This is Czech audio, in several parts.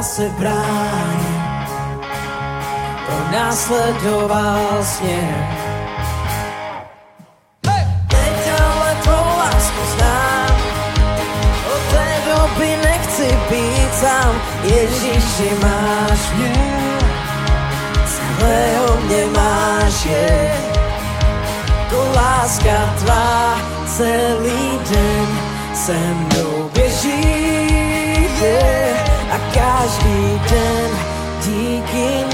já se bráním. Směr. Teď ale tvou lásku znám, od té doby nechci být sám. Ježíši, máš mě, celého mě máš je. To láska tvá celý den se každý den díky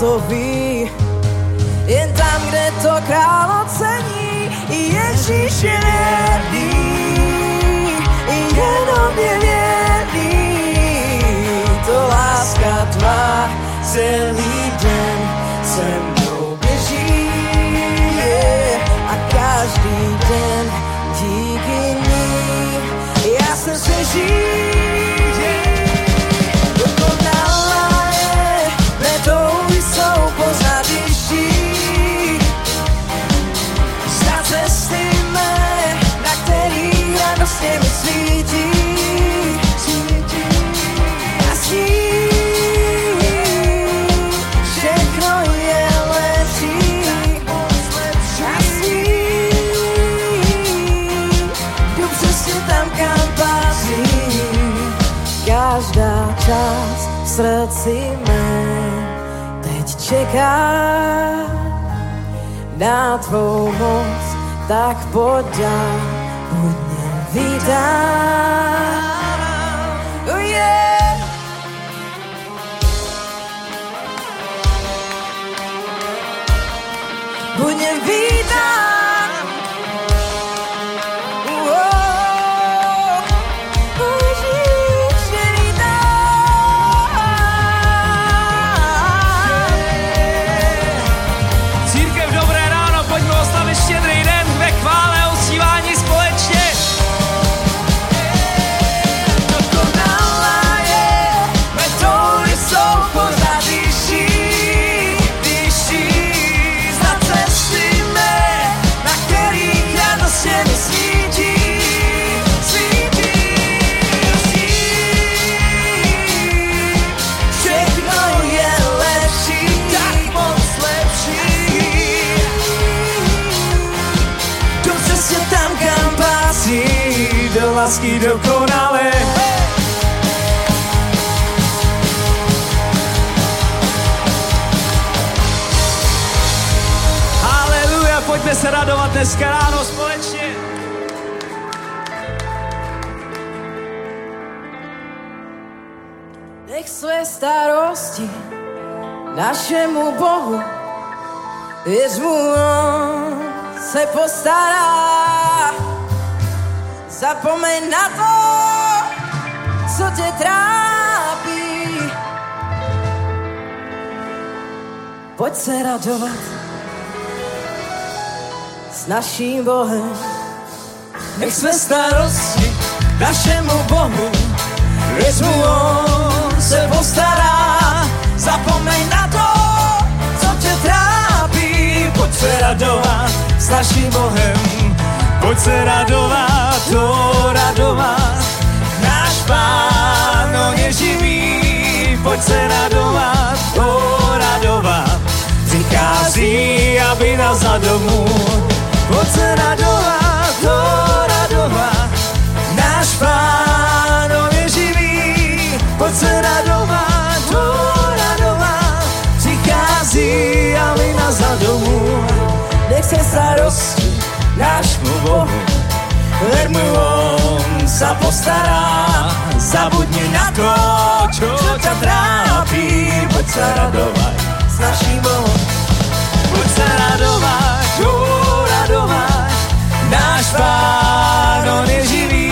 to ví, jen tam, kde to král ocení. Ježíš je věrný, jenom je věrný. To láska tvá celý den se mnou běží a každý den díky ní já svěží. Dokonalá srdci mé teď čeká na tvou moc, tak pojď a buď mě vítá. Dneska ráno společně. Nech své starosti našemu Bohu, věř mu, on se postará. Zapomeň na to, co tě trápí. Pojď se radovat naším Bohem. Nech své starosti našemu Bohu, věř mu, on se postará. Zapomeň na to, co tě trápí. Pojď se radovat s naším Bohem. Pojď se radovat, to radovat. Náš Pán, on je živý. Pojď se radovat, to radovat. Přichází, aby nás za domů. Pojď se radovat, to radovat. Náš Pán, se radovat, on sa postará. Zabudni na to, čo ťa poď sa radovať s naším Bohom. Poď sa radovať, o radovať, náš Pán, On je živý,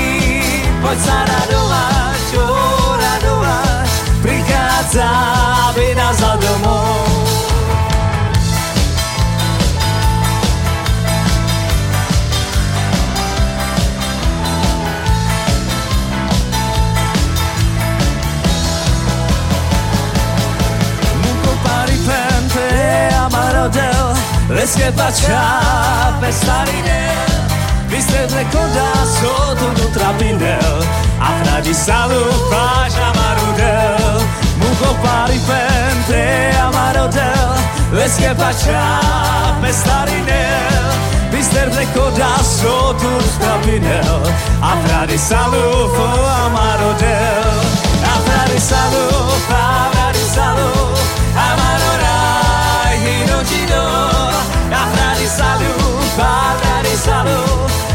poď sa radovať, o radovať, prichádza, aby nás za domov. amarodel, le faccia per starinel, viste le coda sotto un trapinel, a fragi salu faccia marudel, muco pari pente amarodel, le faccia per starinel, viste le coda sotto un trapinel, a fragi salu amarodel, a salu, a fragi salu, a fradi fradi amencăre A fradi salut, fradi salut Amarorai no giro a fradi salut, a fradi salut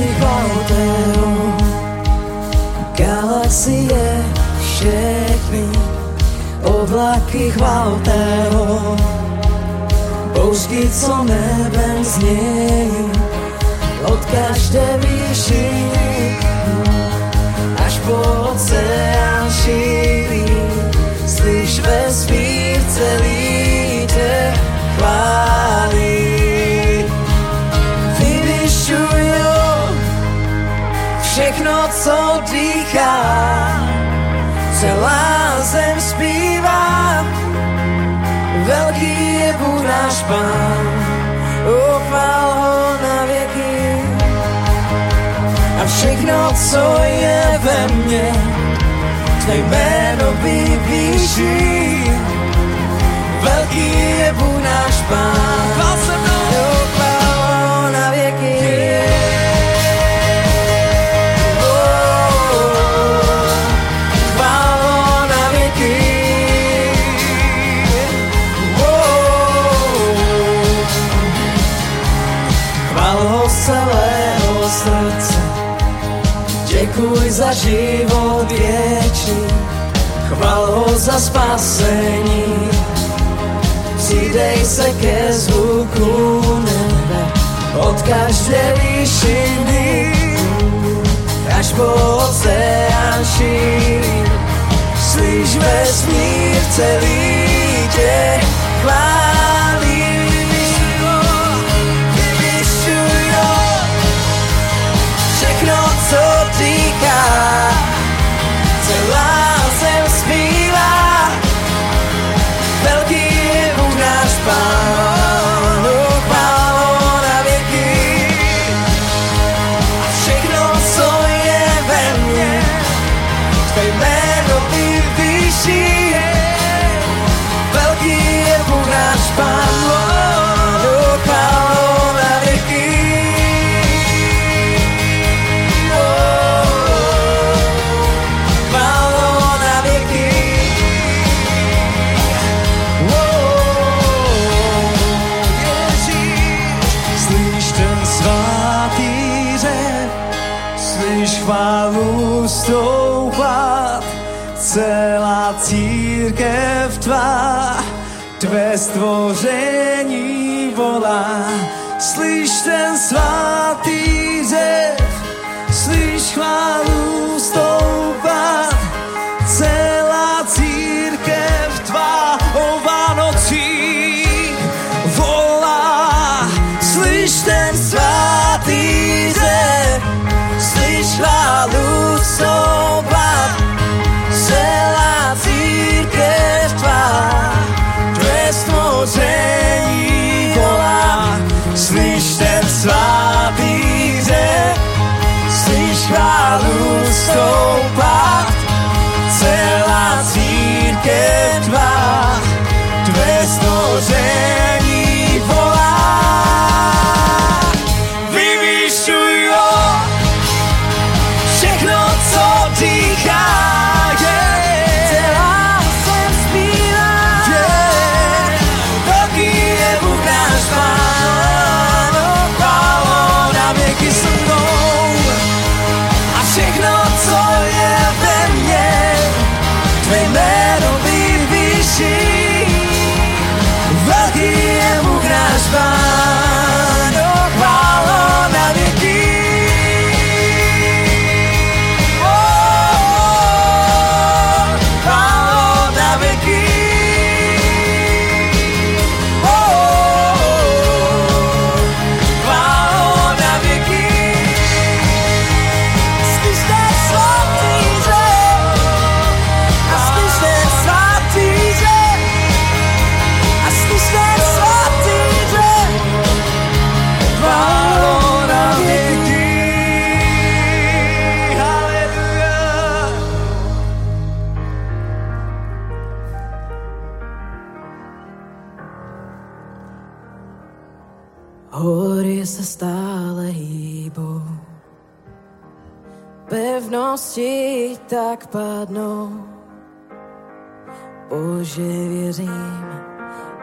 Chváltého, galaxie všechny, oblaky chváltého, bouřky, co nebem znějí, od každé výšiny až po oceán šíří, slyš vesmír celý tě chválí. Všechno, co dýchá, celá zem zpívá, velký je Bůh náš Pán, uchvál ho na věky. A všechno, co je ve mně, tvé jméno vyvýší, velký je Bůh náš Pán. Za život věčný, chvál ho za spasení. Přidej se ke zvuku nebe, od každé výšiny, až po oceán šíří. Slyš vesmír celý tě chválí. Všechno, co música. Musíš chválu stoupat, celá církev tvá, tvé stvoření volá. Slyš ten svatý řev, slyš chválu stoupat celá církev tvá. tak padnou. Bože, věřím,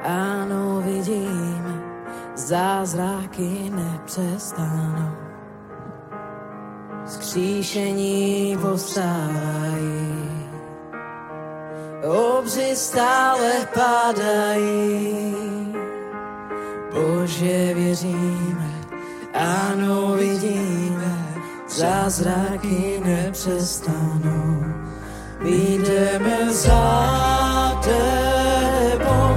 ano, vidím, zázraky nepřestanou. Skříšení povstávají, obři stále padají. Bože, věřím, ano, vidíme, zázraky nepřestanou my jdeme za tebou.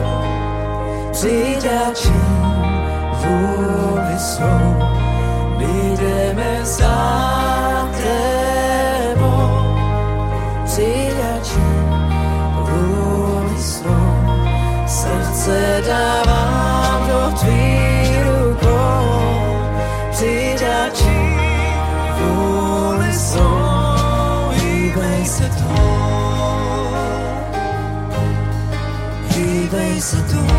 孤独。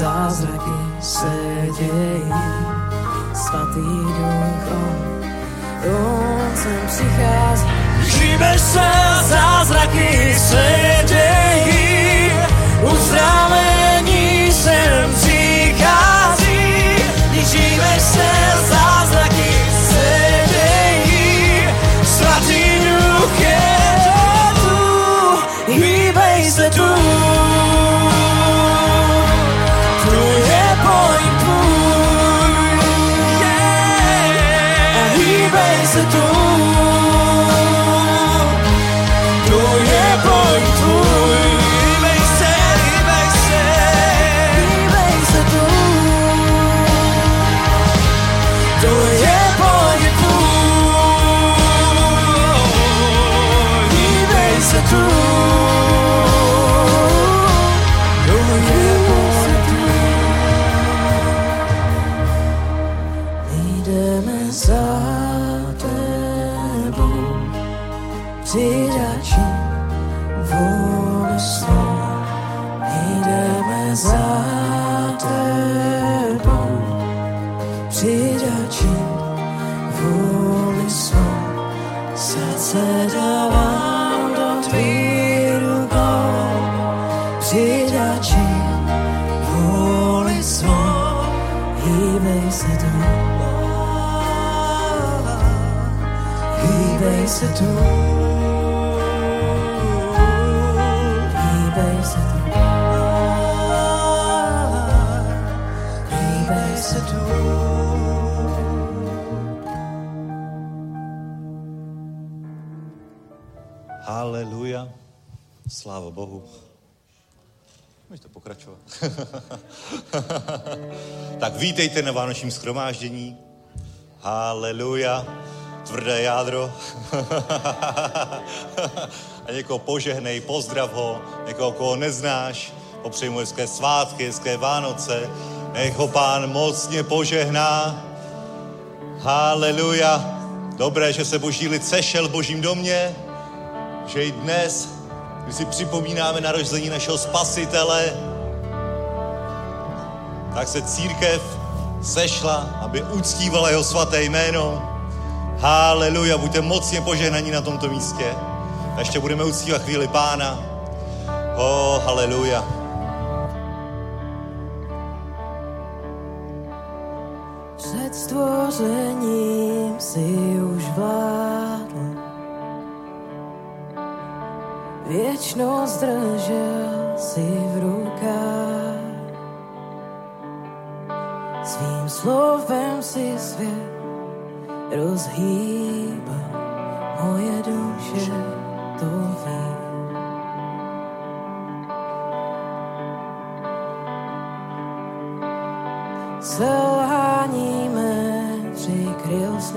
zázraky se dějí. Svatý duch, on, on sem přichází. Žijeme se, zázraky se dějí. tak vítejte na Vánočním schromáždění. Haleluja. Tvrdé jádro. A někoho požehnej, pozdrav ho. Někoho, koho neznáš. Popřeji hezké svátky, hezké Vánoce. Nech ho pán mocně požehná. Haleluja. Dobré, že se boží lid sešel v božím domě že i dnes, když si připomínáme narození našeho spasitele, tak se církev sešla, aby uctívala jeho svaté jméno. Haleluja, buďte mocně požehnaní na tomto místě. A ještě budeme uctívat chvíli pána. Oh, haleluja. Před stvořením si už vládl. Věčnost držel si v rukách. Slovem si svět rozhýbal. Moje duše to ví. Selhání mé přikryl s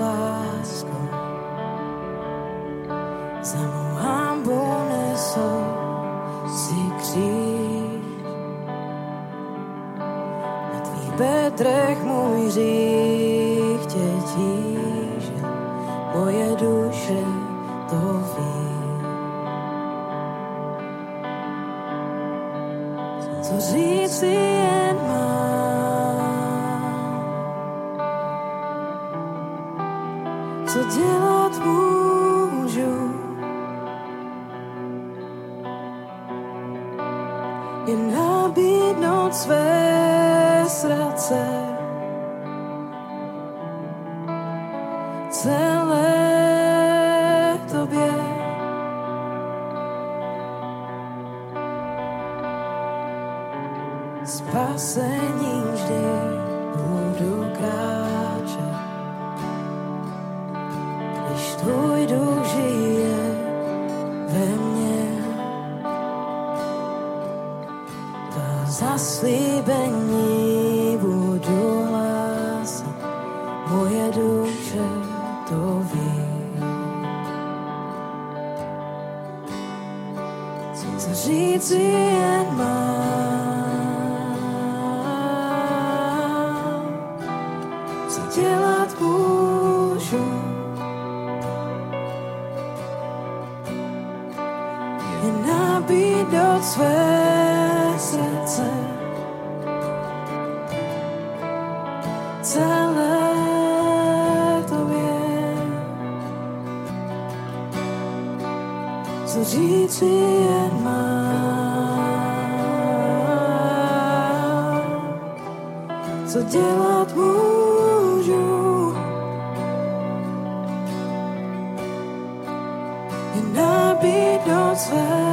jen nabídnout své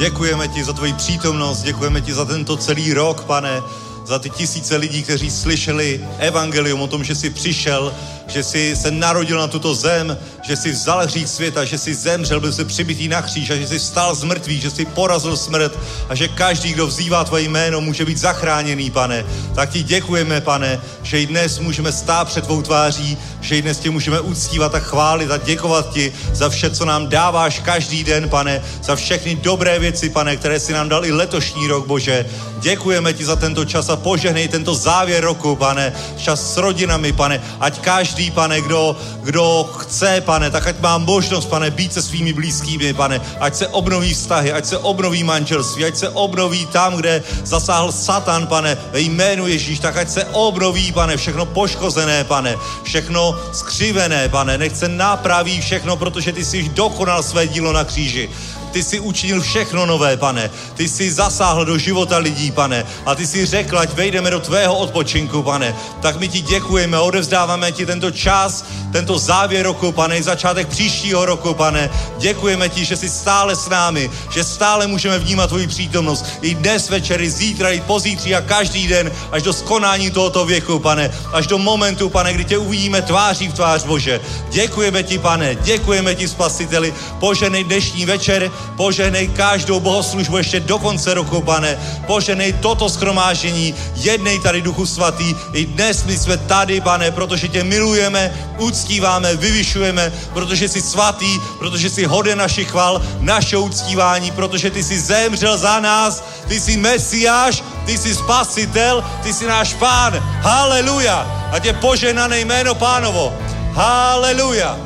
Děkujeme ti za tvoji přítomnost, děkujeme ti za tento celý rok, pane, za ty tisíce lidí, kteří slyšeli evangelium o tom, že jsi přišel, že jsi se narodil na tuto zem, že jsi vzal hřích světa, že jsi zemřel, byl jsi přibitý na kříž a že jsi vstal z mrtvých, že jsi porazil smrt a že každý, kdo vzývá tvoje jméno, může být zachráněný, pane. Tak ti děkujeme, pane, že i dnes můžeme stát před tvou tváří, že i dnes tě můžeme uctívat a chválit a děkovat ti za vše, co nám dáváš každý den, pane, za všechny dobré věci, pane, které si nám dal i letošní rok, Bože. Děkujeme ti za tento čas a požehnej tento závěr roku, pane, čas s rodinami, pane, ať každý, pane, kdo, kdo chce, pane, tak ať má možnost, pane, být se svými blízkými, pane, ať se obnoví vztahy, ať se obnoví manželství, ať se obnoví tam, kde zasáhl Satan, pane, ve jménu Ježíš, tak ať se obnoví, pane, všechno poškozené, pane, všechno skřivené, pane, nech se napraví všechno, protože ty jsi dokonal své dílo na kříži. Ty jsi učinil všechno nové, pane. Ty jsi zasáhl do života lidí, pane. A ty jsi řekl, ať vejdeme do tvého odpočinku, pane. Tak my ti děkujeme, odevzdáváme ti tento čas, tento závěr roku, pane, i začátek příštího roku, pane. Děkujeme ti, že jsi stále s námi, že stále můžeme vnímat tvoji přítomnost. I dnes večer, i zítra, i pozítří a každý den, až do skonání tohoto věku, pane. Až do momentu, pane, kdy tě uvidíme tváří v tvář, Bože. Děkujeme ti, pane, děkujeme ti, spasiteli. Poženej dnešní večer, poženej každou bohoslužbu ještě do konce roku, pane. Poženej toto schromáždění, jednej tady Duchu Svatý. I dnes my jsme tady, pane, protože tě milujeme, uctíváme, vyvyšujeme, protože jsi svatý, protože jsi hoden našich chval, naše uctívání, protože ty jsi zemřel za nás, ty jsi Mesiáš, ty jsi spasitel, ty jsi náš pán. Haleluja. A tě poženané jméno pánovo. Haleluja.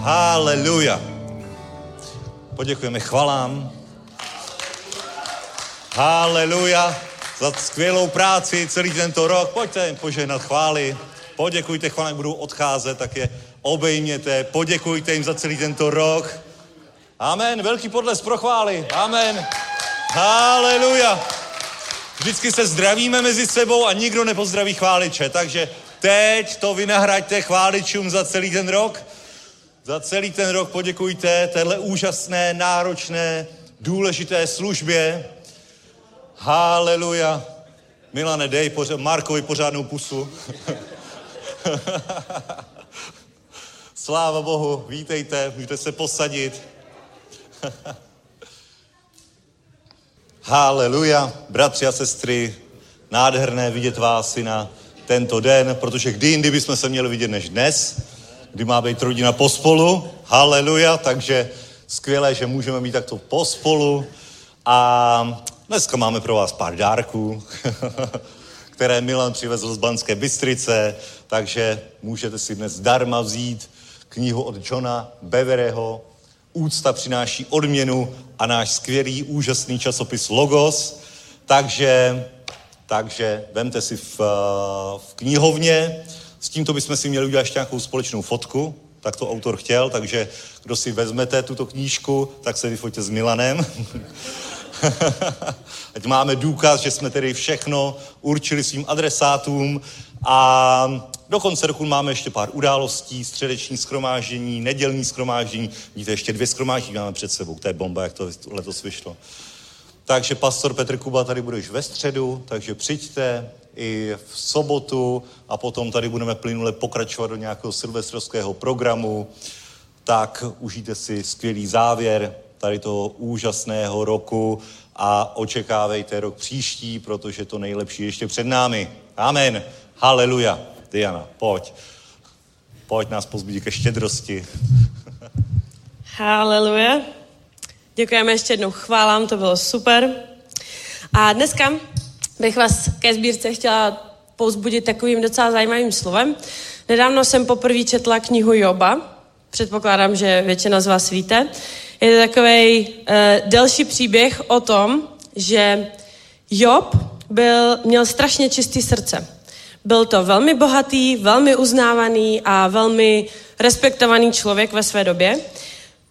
Haleluja. Poděkujeme chvalám. Haleluja za skvělou práci celý tento rok. Pojďte jim požehnat chvály. Poděkujte jak budou odcházet, tak je obejměte. Poděkujte jim za celý tento rok. Amen. Velký podles pro chvály. Amen. Haleluja. Vždycky se zdravíme mezi sebou a nikdo nepozdraví chváliče, takže teď to vynahraďte chváličům za celý ten rok. Za celý ten rok poděkujte téhle úžasné, náročné, důležité službě. Haleluja. Milane, dej pořád, Markovi pořádnou pusu. Sláva Bohu, vítejte, můžete se posadit. Haleluja, bratři a sestry, nádherné vidět vás i na tento den, protože kdy jindy bychom se měli vidět než dnes, kdy má být rodina pospolu. Haleluja, takže skvělé, že můžeme mít takto pospolu. A dneska máme pro vás pár dárků, které Milan přivezl z Banské Bystrice, takže můžete si dnes zdarma vzít knihu od Johna Bevereho Úcta přináší odměnu a náš skvělý, úžasný časopis Logos. Takže, takže vemte si v, v knihovně. S tímto bychom si měli udělat ještě nějakou společnou fotku, tak to autor chtěl, takže kdo si vezmete tuto knížku, tak se vyfoťte s Milanem. Ať máme důkaz, že jsme tedy všechno určili svým adresátům a do konce roku máme ještě pár událostí, středeční schromáždění, nedělní schromáždění. Vidíte, ještě dvě schromáždění máme před sebou. To je bomba, jak to letos vyšlo. Takže pastor Petr Kuba tady bude už ve středu, takže přijďte i v sobotu a potom tady budeme plynule pokračovat do nějakého silvestrovského programu. Tak užijte si skvělý závěr tady toho úžasného roku a očekávejte rok příští, protože to nejlepší ještě před námi. Amen. Haleluja. Diana, pojď. Pojď nás pozbudit ke štědrosti. Haleluja. Děkujeme ještě jednou chválám, to bylo super. A dneska bych vás ke sbírce chtěla pouzbudit takovým docela zajímavým slovem. Nedávno jsem poprvé četla knihu Joba. Předpokládám, že většina z vás víte. Je to takový uh, delší příběh o tom, že Job byl, měl strašně čistý srdce. Byl to velmi bohatý, velmi uznávaný a velmi respektovaný člověk ve své době.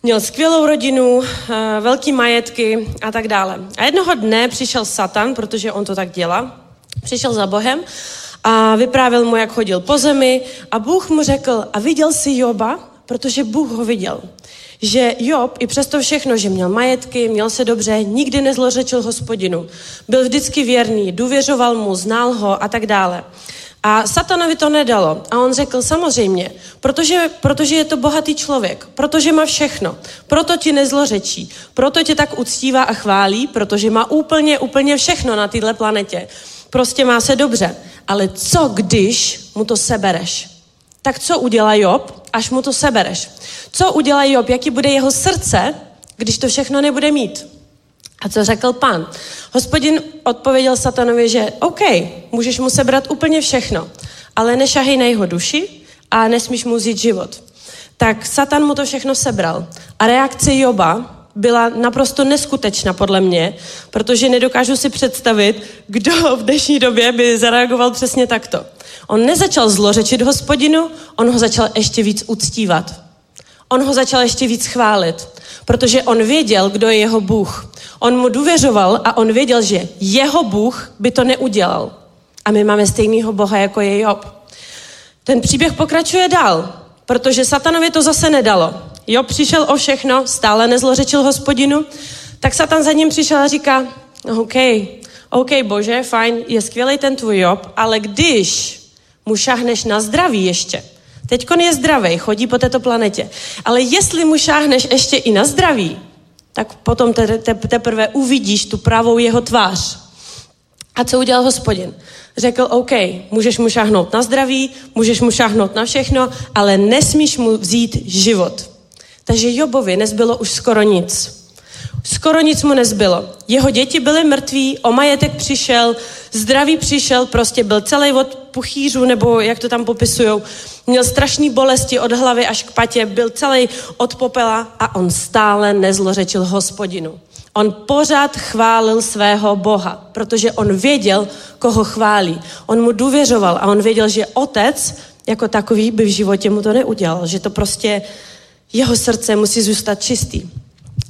Měl skvělou rodinu, eh, velký majetky a tak dále. A jednoho dne přišel Satan, protože on to tak dělá, přišel za Bohem a vyprávěl mu, jak chodil po zemi a Bůh mu řekl, a viděl jsi Joba, protože Bůh ho viděl. Že Job, i přesto všechno, že měl majetky, měl se dobře, nikdy nezlořečil hospodinu. Byl vždycky věrný, důvěřoval mu, znal ho a tak dále. A satanovi to nedalo. A on řekl, samozřejmě, protože, protože je to bohatý člověk, protože má všechno, proto ti nezlořečí, proto tě tak uctívá a chválí, protože má úplně, úplně všechno na této planetě. Prostě má se dobře. Ale co když mu to sebereš? Tak co udělá Job, až mu to sebereš? Co udělá Job, jaký bude jeho srdce, když to všechno nebude mít? A co řekl pán? Hospodin odpověděl satanovi, že OK, můžeš mu sebrat úplně všechno, ale nešahej na jeho duši a nesmíš mu vzít život. Tak Satan mu to všechno sebral. A reakce Joba byla naprosto neskutečná podle mě, protože nedokážu si představit, kdo v dnešní době by zareagoval přesně takto. On nezačal zlořečit hospodinu, on ho začal ještě víc uctívat. On ho začal ještě víc chválit, protože on věděl, kdo je jeho Bůh. On mu důvěřoval a on věděl, že jeho Bůh by to neudělal. A my máme stejného Boha, jako je Job. Ten příběh pokračuje dál, protože satanovi to zase nedalo. Job přišel o všechno, stále nezlořečil hospodinu, tak Satan za ním přišel a říká, OK, OK, bože, fajn, je skvělý ten tvůj Job, ale když mu šáhneš na zdraví ještě, teď je zdravý, chodí po této planetě, ale jestli mu šáhneš ještě i na zdraví, tak potom te, te, teprve uvidíš tu pravou jeho tvář. A co udělal hospodin? Řekl, OK, můžeš mu šáhnout na zdraví, můžeš mu šáhnout na všechno, ale nesmíš mu vzít život. Takže Jobovi nezbylo už skoro nic. Skoro nic mu nezbylo. Jeho děti byly mrtví, o majetek přišel, zdraví přišel, prostě byl celý od puchýřů, nebo jak to tam popisují. Měl strašné bolesti od hlavy až k patě, byl celý od popela a on stále nezlořečil hospodinu. On pořád chválil svého Boha, protože on věděl, koho chválí. On mu důvěřoval a on věděl, že otec jako takový by v životě mu to neudělal, že to prostě jeho srdce musí zůstat čistý.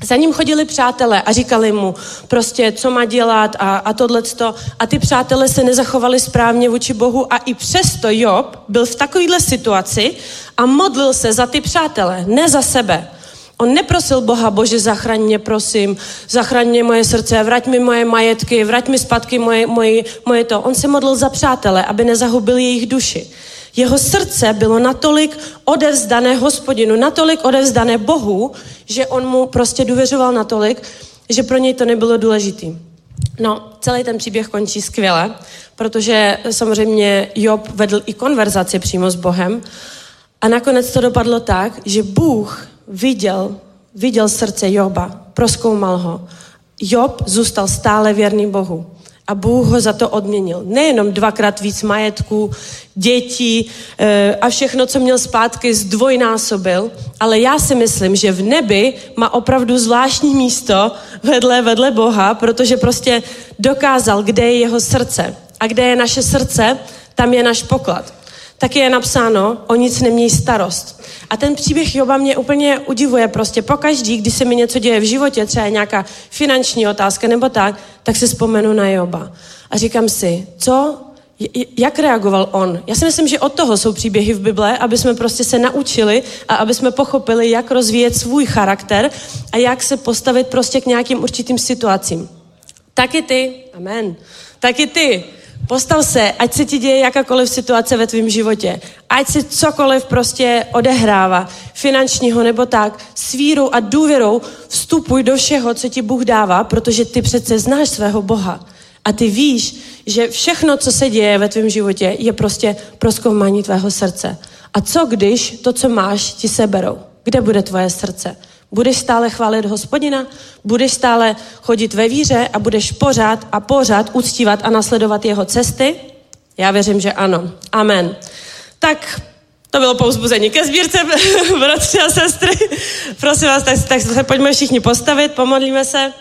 Za ním chodili přátelé a říkali mu prostě, co má dělat a, a tohleto. A ty přátelé se nezachovali správně vůči Bohu a i přesto Job byl v takovéhle situaci a modlil se za ty přátelé, ne za sebe. On neprosil Boha, Bože, zachraň mě, prosím, zachraň mě moje srdce, vrať mi moje majetky, vrať mi zpátky moje, moje, moje to. On se modlil za přátele, aby nezahubil jejich duši. Jeho srdce bylo natolik odevzdané hospodinu, natolik odevzdané Bohu, že on mu prostě důvěřoval natolik, že pro něj to nebylo důležitý. No, celý ten příběh končí skvěle, protože samozřejmě Job vedl i konverzaci přímo s Bohem a nakonec to dopadlo tak, že Bůh viděl, viděl srdce Joba, proskoumal ho. Job zůstal stále věrný Bohu a Bůh ho za to odměnil. Nejenom dvakrát víc majetku, dětí e, a všechno, co měl zpátky, zdvojnásobil, ale já si myslím, že v nebi má opravdu zvláštní místo vedle, vedle Boha, protože prostě dokázal, kde je jeho srdce. A kde je naše srdce, tam je náš poklad tak je napsáno, o nic nemějí starost. A ten příběh Joba mě úplně udivuje prostě. Pokaždý, když se mi něco děje v životě, třeba nějaká finanční otázka nebo tak, tak si vzpomenu na Joba. A říkám si, co, jak reagoval on? Já si myslím, že od toho jsou příběhy v Bible, aby jsme prostě se naučili a aby jsme pochopili, jak rozvíjet svůj charakter a jak se postavit prostě k nějakým určitým situacím. Taky ty, amen, taky ty Postav se, ať se ti děje jakákoliv situace ve tvém životě. Ať se cokoliv prostě odehrává, finančního nebo tak, s vírou a důvěrou vstupuj do všeho, co ti Bůh dává, protože ty přece znáš svého Boha. A ty víš, že všechno, co se děje ve tvém životě, je prostě proskoumání tvého srdce. A co když to, co máš, ti seberou? Kde bude tvoje srdce? Budeš stále chválit hospodina? Budeš stále chodit ve víře a budeš pořád a pořád uctívat a nasledovat jeho cesty? Já věřím, že ano. Amen. Tak to bylo pouzbuzení ke sbírce, bratři a sestry. Prosím vás, tak, tak se pojďme všichni postavit, pomodlíme se.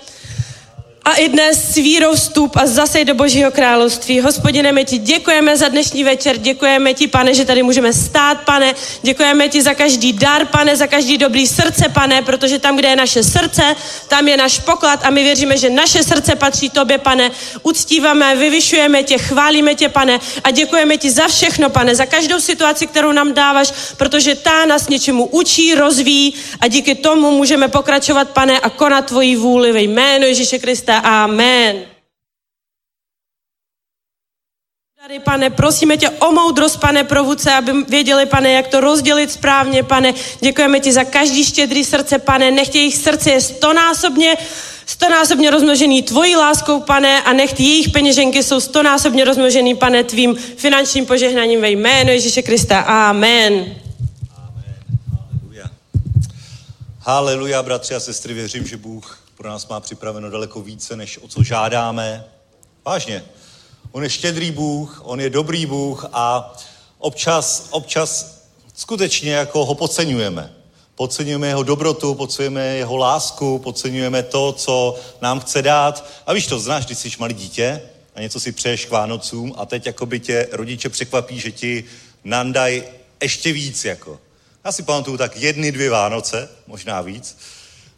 A i dnes s vírou vstup a zase do Božího království. Hospodine, my ti děkujeme za dnešní večer, děkujeme ti, pane, že tady můžeme stát, pane, děkujeme ti za každý dar, pane, za každý dobrý srdce, pane, protože tam, kde je naše srdce, tam je náš poklad a my věříme, že naše srdce patří tobě, pane. Uctíváme, vyvyšujeme tě, chválíme tě, pane, a děkujeme ti za všechno, pane, za každou situaci, kterou nám dáváš, protože ta nás něčemu učí, rozvíjí a díky tomu můžeme pokračovat, pane, a konat tvoji vůli ve jménu Ježíše Krista. Amen. Tady, pane, prosíme tě o moudrost, pane, provuce, aby věděli, pane, jak to rozdělit správně, pane. Děkujeme ti za každý štědrý srdce, pane. Nech jejich srdce je stonásobně, stonásobně rozmnožený tvojí láskou, pane, a nech jejich peněženky jsou stonásobně rozmnožený, pane, tvým finančním požehnaním ve jménu Ježíše Krista. Amen. Haleluja, bratři a sestry, věřím, že Bůh pro nás má připraveno daleko více, než o co žádáme. Vážně. On je štědrý Bůh, on je dobrý Bůh a občas, občas skutečně jako ho podceňujeme. Podceňujeme jeho dobrotu, podceňujeme jeho lásku, podceňujeme to, co nám chce dát. A víš to, znáš, když jsi malý dítě a něco si přeješ k Vánocům a teď jako by tě rodiče překvapí, že ti nandaj ještě víc jako. Já si pamatuju tak jedny, dvě Vánoce, možná víc,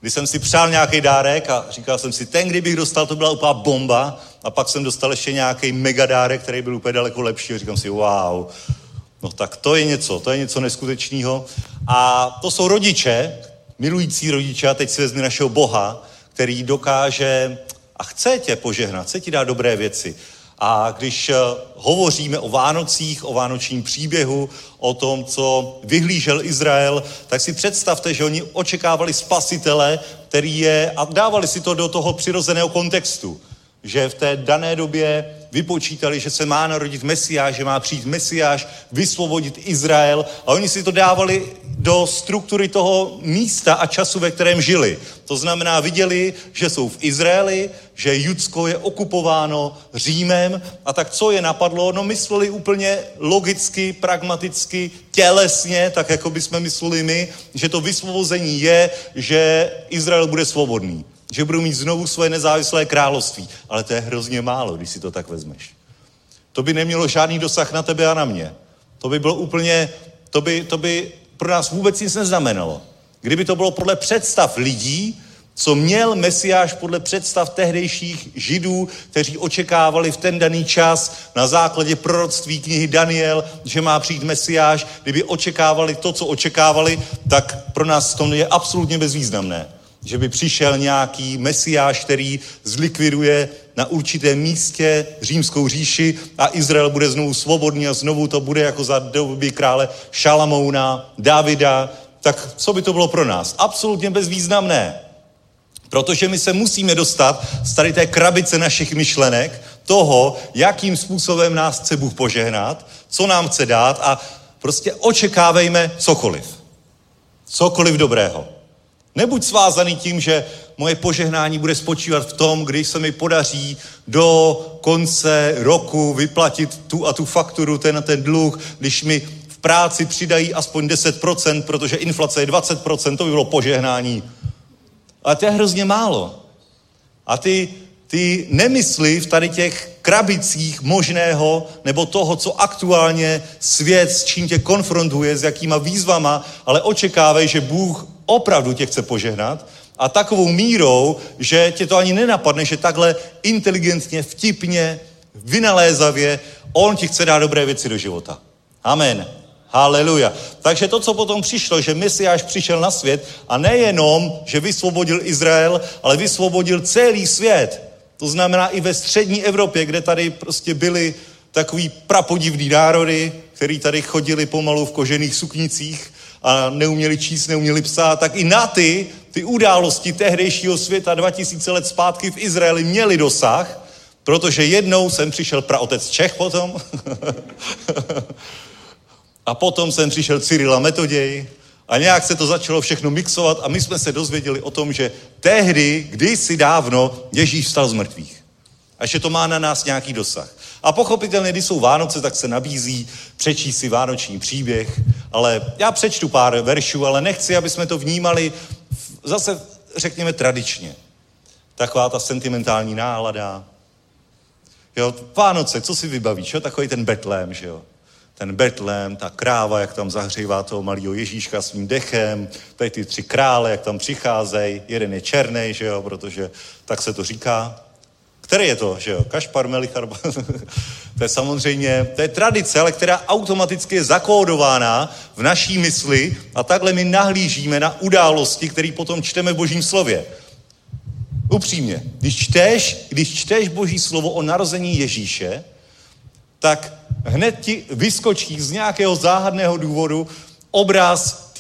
kdy jsem si přál nějaký dárek a říkal jsem si, ten, kdybych dostal, to byla úplná bomba. A pak jsem dostal ještě nějaký megadárek, který byl úplně daleko lepší. A říkám si, wow, no tak to je něco, to je něco neskutečného. A to jsou rodiče, milující rodiče, a teď si vezmi našeho Boha, který dokáže a chce tě požehnat, chce ti dát dobré věci. A když eh, hovoříme o Vánocích, o vánočním příběhu, o tom, co vyhlížel Izrael, tak si představte, že oni očekávali spasitele, který je, a dávali si to do toho přirozeného kontextu, že v té dané době vypočítali, že se má narodit Mesiáš, že má přijít Mesiáš, vysvobodit Izrael a oni si to dávali do struktury toho místa a času, ve kterém žili. To znamená, viděli, že jsou v Izraeli, že Judsko je okupováno Římem a tak co je napadlo? No mysleli úplně logicky, pragmaticky, tělesně, tak jako bychom mysleli my, že to vysvobození je, že Izrael bude svobodný že budou mít znovu svoje nezávislé království. Ale to je hrozně málo, když si to tak vezmeš. To by nemělo žádný dosah na tebe a na mě. To by bylo úplně, to by, to by pro nás vůbec nic neznamenalo. Kdyby to bylo podle představ lidí, co měl Mesiáš podle představ tehdejších židů, kteří očekávali v ten daný čas na základě proroctví knihy Daniel, že má přijít Mesiáš, kdyby očekávali to, co očekávali, tak pro nás to je absolutně bezvýznamné že by přišel nějaký mesiáš, který zlikviduje na určitém místě římskou říši a Izrael bude znovu svobodný a znovu to bude jako za doby krále Šalamouna, Davida, tak co by to bylo pro nás? Absolutně bezvýznamné. Protože my se musíme dostat z tady té krabice našich myšlenek, toho, jakým způsobem nás chce Bůh požehnat, co nám chce dát a prostě očekávejme cokoliv. Cokoliv dobrého. Nebuď svázaný tím, že moje požehnání bude spočívat v tom, když se mi podaří do konce roku vyplatit tu a tu fakturu, ten a ten dluh, když mi v práci přidají aspoň 10%, protože inflace je 20%, to by bylo požehnání. Ale to je hrozně málo. A ty, ty nemysli v tady těch krabicích možného nebo toho, co aktuálně svět s čím tě konfrontuje, s jakýma výzvama, ale očekávej, že Bůh opravdu tě chce požehnat a takovou mírou, že tě to ani nenapadne, že takhle inteligentně, vtipně, vynalézavě on ti chce dát dobré věci do života. Amen. Haleluja. Takže to, co potom přišlo, že Mesiáš přišel na svět a nejenom, že vysvobodil Izrael, ale vysvobodil celý svět. To znamená i ve střední Evropě, kde tady prostě byli takový prapodivný národy, který tady chodili pomalu v kožených suknicích a neuměli číst, neuměli psát, tak i na ty, ty události tehdejšího světa 2000 let zpátky v Izraeli měli dosah, protože jednou jsem přišel praotec Čech potom a potom jsem přišel Cyrila Metoděj a nějak se to začalo všechno mixovat a my jsme se dozvěděli o tom, že tehdy, kdysi dávno, Ježíš vstal z mrtvých. A že to má na nás nějaký dosah. A pochopitelně, když jsou Vánoce, tak se nabízí přečíst si vánoční příběh, ale já přečtu pár veršů, ale nechci, aby jsme to vnímali zase, řekněme, tradičně. Taková ta sentimentální nálada. Jo, Vánoce, co si vybavíš, jo? Takový ten Betlém, že jo? Ten Betlém, ta kráva, jak tam zahřívá toho malého Ježíška svým dechem, tady ty tři krále, jak tam přicházejí, jeden je černý, že jo, protože tak se to říká. Který je to, že jo? Kašpar, Melichar, to je samozřejmě, to je tradice, ale která automaticky je zakódována v naší mysli a takhle my nahlížíme na události, které potom čteme v božím slově. Upřímně, když čteš, když čteš boží slovo o narození Ježíše, tak hned ti vyskočí z nějakého záhadného důvodu obraz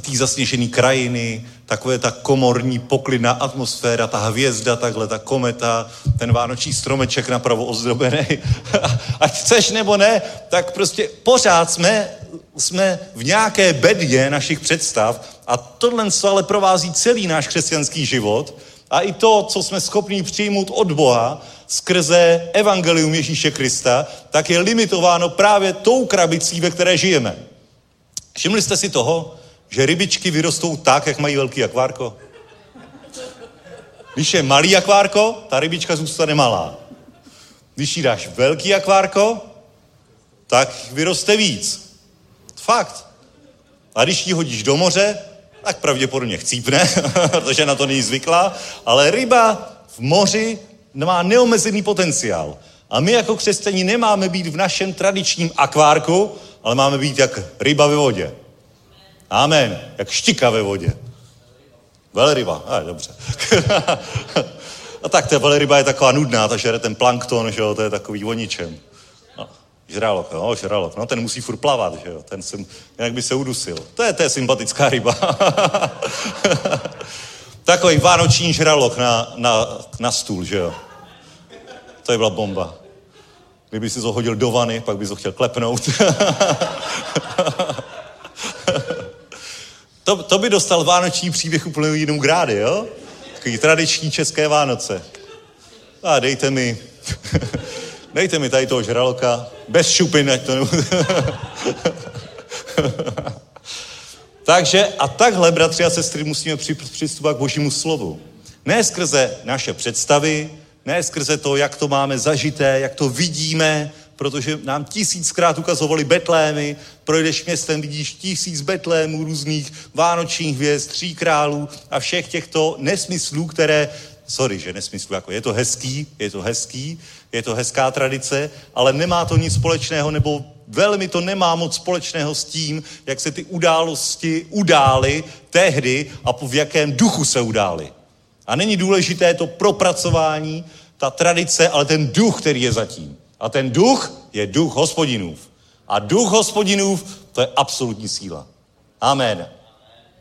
té zasněžené krajiny, takové ta komorní poklidná atmosféra, ta hvězda, takhle ta kometa, ten vánoční stromeček napravo ozdobený. Ať chceš nebo ne, tak prostě pořád jsme, jsme v nějaké bedě našich představ a tohle ale provází celý náš křesťanský život a i to, co jsme schopni přijmout od Boha skrze evangelium Ježíše Krista, tak je limitováno právě tou krabicí, ve které žijeme. Všimli jste si toho, že rybičky vyrostou tak, jak mají velký akvárko? Když je malý akvárko, ta rybička zůstane malá. Když jí dáš velký akvárko, tak vyroste víc. Fakt. A když ji hodíš do moře, tak pravděpodobně chcípne, protože na to není zvyklá, ale ryba v moři má neomezený potenciál. A my jako křesťani nemáme být v našem tradičním akvárku, ale máme být jak ryba ve vodě. Amen. Jak štika ve vodě. Velryba. A, dobře. a tak ta velryba je taková nudná, ta žere ten plankton, že jo, to je takový o ničem. No, žralok, no, žralok, no, ten musí furt plavat, že jo, ten jsem, jinak by se udusil. To je, to je sympatická ryba. Takový vánoční žralok na, na, na stůl, že jo. To je byla bomba. Kdyby si to hodil do vany, pak bys ho chtěl klepnout. to, to by dostal vánoční příběh úplně jinou grády, jo? Takový tradiční české Vánoce. A dejte mi, dejte mi tady toho žraloka, bez šupin, ať to nebude. Takže a takhle, bratři a sestry, musíme přistupovat k božímu slovu. Ne skrze naše představy, ne skrze to, jak to máme zažité, jak to vidíme, protože nám tisíckrát ukazovali betlémy, projdeš městem, vidíš tisíc betlémů různých vánočních hvězd, tří králů a všech těchto nesmyslů, které, sorry, že nesmyslu, jako je to hezký, je to hezký, je to hezká tradice, ale nemá to nic společného, nebo velmi to nemá moc společného s tím, jak se ty události udály tehdy a v jakém duchu se udály. A není důležité to propracování, ta tradice, ale ten duch, který je zatím. A ten duch je duch hospodinův. A duch hospodinův, to je absolutní síla. Amen.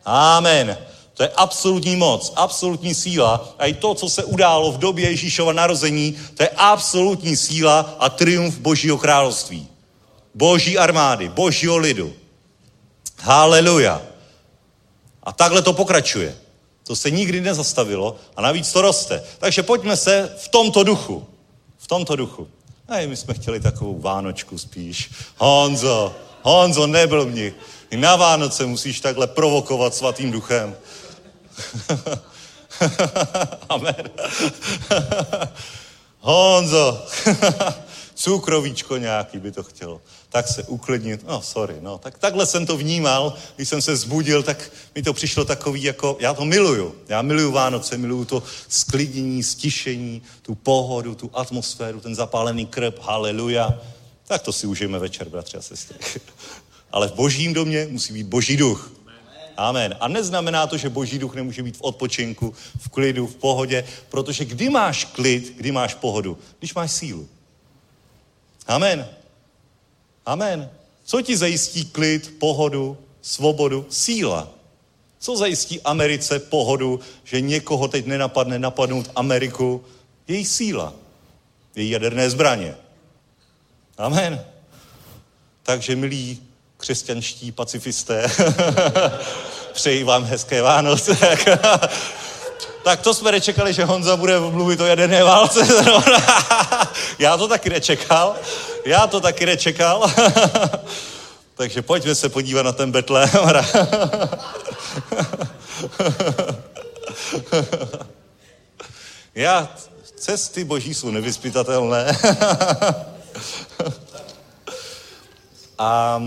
Amen. To je absolutní moc, absolutní síla. A i to, co se událo v době Ježíšova narození, to je absolutní síla a triumf Božího království. Boží armády, Božího lidu. Haleluja. A takhle to pokračuje. To se nikdy nezastavilo a navíc to roste. Takže pojďme se v tomto duchu. V tomto duchu. A my jsme chtěli takovou Vánočku spíš. Honzo, Honzo, nebyl mě. I na Vánoce musíš takhle provokovat svatým duchem. Amen. Honzo, cukrovíčko nějaký by to chtělo tak se uklidnit. No, sorry, no. Tak, takhle jsem to vnímal, když jsem se zbudil, tak mi to přišlo takový jako, já to miluju. Já miluju Vánoce, miluju to sklidnění, stišení, tu pohodu, tu atmosféru, ten zapálený krb, haleluja. Tak to si užijeme večer, bratři a sestry. Ale v božím domě musí být boží duch. Amen. A neznamená to, že boží duch nemůže být v odpočinku, v klidu, v pohodě, protože kdy máš klid, kdy máš pohodu? Když máš sílu. Amen. Amen. Co ti zajistí klid, pohodu, svobodu? Síla. Co zajistí Americe pohodu, že někoho teď nenapadne napadnout Ameriku? Její síla. Její jaderné zbraně. Amen. Takže milí křesťanští pacifisté, přeji vám hezké Vánoce. tak to jsme nečekali, že Honza bude mluvit o jaderné válce. Já to taky nečekal. Já to taky nečekal. Takže pojďme se podívat na ten Betlém. Já, cesty boží jsou nevyspytatelné. A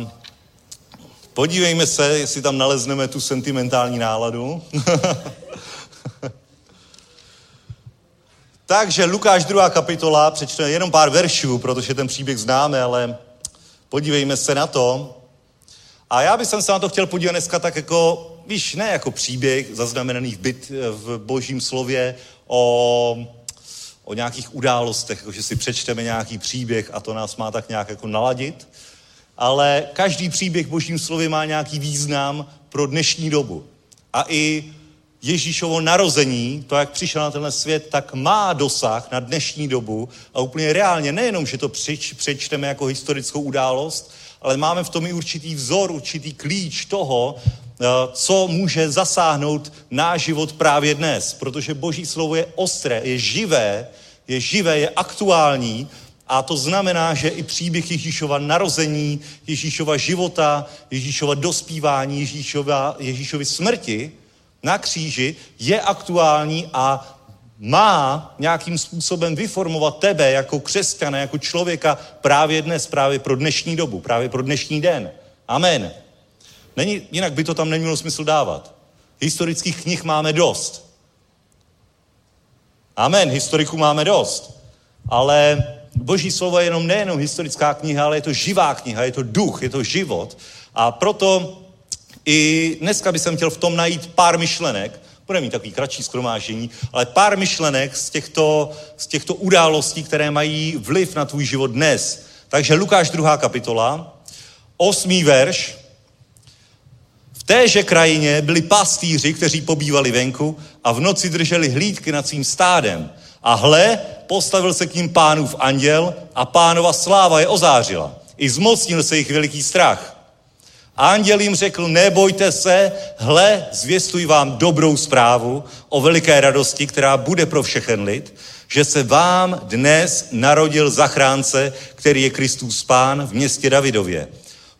podívejme se, jestli tam nalezneme tu sentimentální náladu. Takže Lukáš 2. kapitola, přečteme jenom pár veršů, protože ten příběh známe, ale podívejme se na to. A já bych se na to chtěl podívat dneska tak jako, víš, ne jako příběh zaznamenaný v, byt, v božím slově o, o nějakých událostech, jako že si přečteme nějaký příběh a to nás má tak nějak jako naladit, ale každý příběh v božím slově má nějaký význam pro dnešní dobu. A i Ježíšovo narození, to, jak přišel na tenhle svět, tak má dosah na dnešní dobu a úplně reálně, nejenom, že to přečteme jako historickou událost, ale máme v tom i určitý vzor, určitý klíč toho, eh, co může zasáhnout náš život právě dnes. Protože Boží slovo je ostré, je živé, je živé, je aktuální a to znamená, že i příběh Ježíšova narození, Ježíšova života, Ježíšova dospívání, Ježíšova, Ježíšovy smrti na kříži je aktuální a má nějakým způsobem vyformovat tebe jako křesťana, jako člověka právě dnes, právě pro dnešní dobu, právě pro dnešní den. Amen. Není, jinak by to tam nemělo smysl dávat. Historických knih máme dost. Amen, historiků máme dost. Ale Boží slovo je jenom nejenom historická kniha, ale je to živá kniha, je to duch, je to život. A proto i dneska bych chtěl v tom najít pár myšlenek, budeme mít takový kratší skromážení, ale pár myšlenek z těchto, z těchto událostí, které mají vliv na tvůj život dnes. Takže Lukáš 2. kapitola, osmý verš. V téže krajině byli pastýři, kteří pobývali venku a v noci drželi hlídky nad svým stádem. A hle, postavil se k ním pánův anděl a pánova sláva je ozářila. I zmocnil se jich veliký strach. Anděl jim řekl, nebojte se, hle, zvěstuj vám dobrou zprávu o veliké radosti, která bude pro všechen lid, že se vám dnes narodil zachránce, který je Kristus Pán v městě Davidově.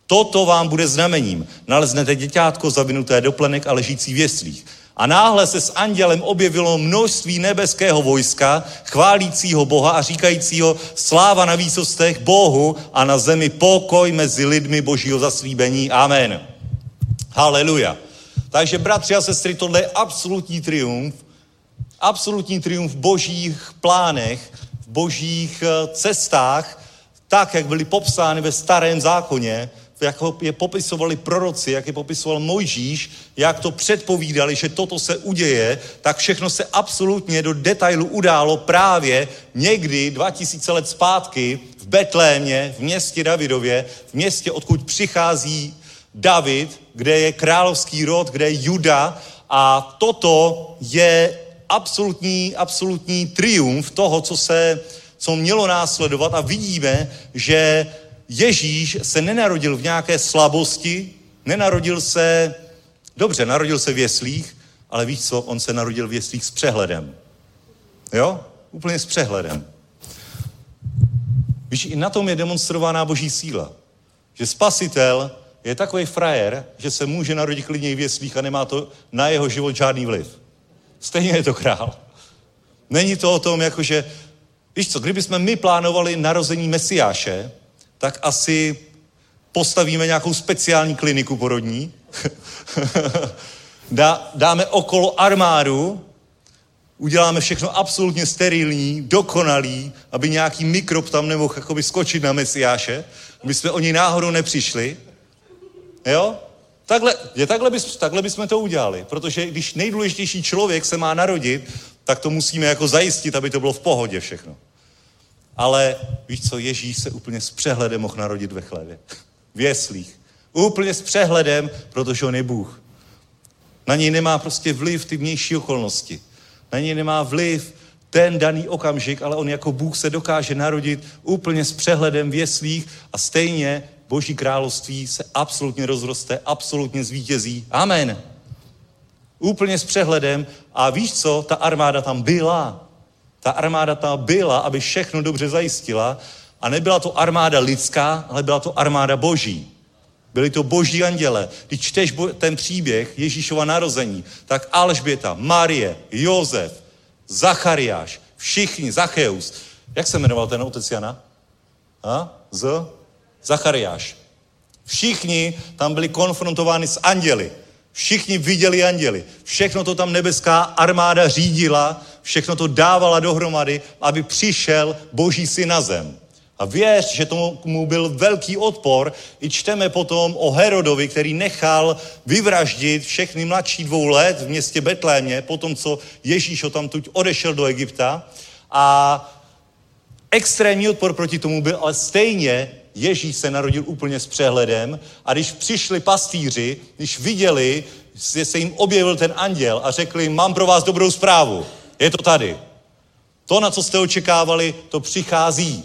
Toto vám bude znamením. Naleznete děťátko zavinuté do plenek a ležící v jeslích. A náhle se s andělem objevilo množství nebeského vojska, chválícího Boha a říkajícího sláva na výsostech Bohu a na zemi pokoj mezi lidmi božího zaslíbení. Amen. Haleluja. Takže bratři a sestry, tohle je absolutní triumf, absolutní triumf v božích plánech, v božích eh, cestách, tak, jak byly popsány ve starém zákoně, jak je popisovali proroci, jak je popisoval Mojžíš, jak to předpovídali, že toto se uděje, tak všechno se absolutně do detailu událo právě někdy 2000 let zpátky v Betlémě, v městě Davidově, v městě, odkud přichází David, kde je královský rod, kde je Juda. A toto je absolutní, absolutní triumf toho, co se, co mělo následovat. A vidíme, že Ježíš se nenarodil v nějaké slabosti, nenarodil se, dobře, narodil se v jeslích, ale víš co, on se narodil v jeslích s přehledem. Jo? Úplně s přehledem. Víš, i na tom je demonstrovaná boží síla. Že spasitel je takový frajer, že se může narodit klidně v jeslích a nemá to na jeho život žádný vliv. Stejně je to král. Není to o tom, jakože, víš co, kdybychom my plánovali narození Mesiáše, tak asi postavíme nějakou speciální kliniku porodní, Dá, dáme okolo armádu, uděláme všechno absolutně sterilní, dokonalý, aby nějaký mikrob tam nemohl jakoby skočit na Mesiáše, aby jsme o něj náhodou nepřišli. Jo? Takhle, je, takhle, bys, takhle bychom to udělali, protože když nejdůležitější člověk se má narodit, tak to musíme jako zajistit, aby to bylo v pohodě všechno. Ale víš co, Ježíš se úplně s přehledem mohl narodit ve chlevě. V jeslích. Úplně s přehledem, protože on je Bůh. Na něj nemá prostě vliv ty vnější okolnosti. Na něj nemá vliv ten daný okamžik, ale on jako Bůh se dokáže narodit úplně s přehledem v jeslích a stejně Boží království se absolutně rozroste, absolutně zvítězí. Amen. Úplně s přehledem. A víš co, ta armáda tam byla. Ta armáda tam byla, aby všechno dobře zajistila. A nebyla to armáda lidská, ale byla to armáda boží. Byli to boží anděle. Když čteš ten příběh Ježíšova narození, tak Alžběta, Marie, Jozef, Zachariáš, všichni, Zacheus. Jak se jmenoval ten otec Jana? A? Z? Zachariáš. Všichni tam byli konfrontováni s anděli. Všichni viděli anděli. Všechno to tam nebeská armáda řídila, všechno to dávala dohromady, aby přišel Boží syn na zem. A věř, že tomu byl velký odpor. I čteme potom o Herodovi, který nechal vyvraždit všechny mladší dvou let v městě Betlémě, potom co Ježíš ho tam tuď odešel do Egypta. A extrémní odpor proti tomu byl, ale stejně Ježíš se narodil úplně s přehledem a když přišli pastýři, když viděli, že se jim objevil ten anděl a řekli, mám pro vás dobrou zprávu, je to tady. To, na co jste očekávali, to přichází.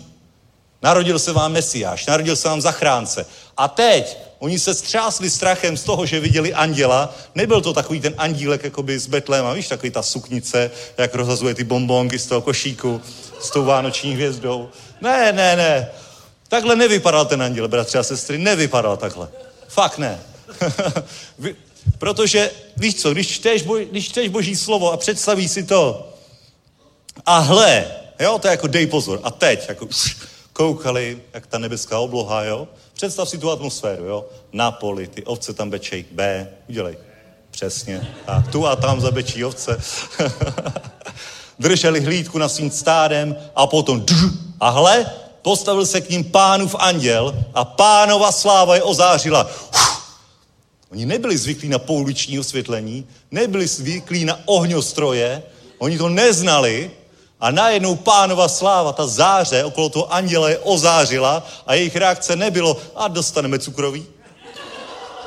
Narodil se vám Mesiáš, narodil se vám zachránce. A teď oni se střásli strachem z toho, že viděli anděla. Nebyl to takový ten andílek jakoby z Betléma, víš, takový ta suknice, jak rozhazuje ty bombonky z toho košíku s tou vánoční hvězdou. Ne, ne, ne. Takhle nevypadal ten anděl, bratři a sestry, nevypadal takhle. Fakt ne. Protože, víš co, když čteš, bo, když čteš Boží slovo a představíš si to, a hle, jo, to je jako dej pozor. A teď, jako koukali, jak ta nebeská obloha, jo. Představ si tu atmosféru, jo. Na poli, ty ovce tam bečej, B, udělej. Přesně. A tu a tam zabečí ovce. Drželi hlídku na svým stádem a potom a hle, postavil se k ním pánův anděl a pánova sláva je ozářila. Uf. Oni nebyli zvyklí na pouliční osvětlení, nebyli zvyklí na ohňostroje, oni to neznali a najednou pánova sláva, ta záře okolo toho anděla je ozářila a jejich reakce nebylo, a dostaneme cukroví.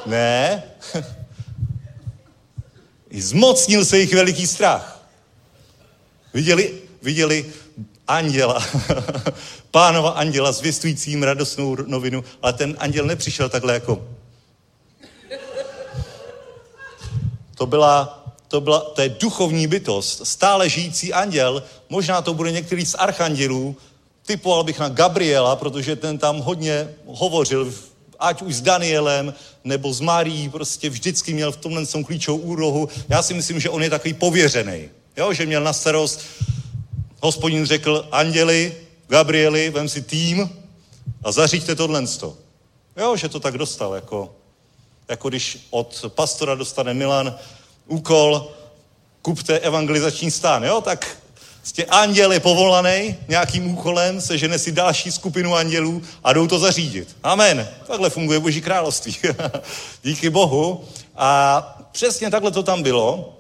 Ne. Zmocnil se jich veliký strach. Viděli, viděli anděla, pánova anděla zvěstujícím radostnou novinu, ale ten anděl nepřišel takhle jako... To byla, to byla, to je duchovní bytost, stále žijící anděl, možná to bude některý z archandělů, typoval bych na Gabriela, protože ten tam hodně hovořil, ať už s Danielem nebo s Marí, prostě vždycky měl v tomhle tom klíčovou úrohu. Já si myslím, že on je takový pověřený, jo? že měl na starost hospodin řekl, anděli, Gabrieli, vem si tým a zaříďte tohle. Jo, že to tak dostal, jako, jako když od pastora dostane Milan úkol, kupte evangelizační stán, jo, tak prostě anděl je povolaný nějakým úkolem, sežene si další skupinu andělů a jdou to zařídit. Amen. Takhle funguje Boží království. Díky Bohu. A přesně takhle to tam bylo.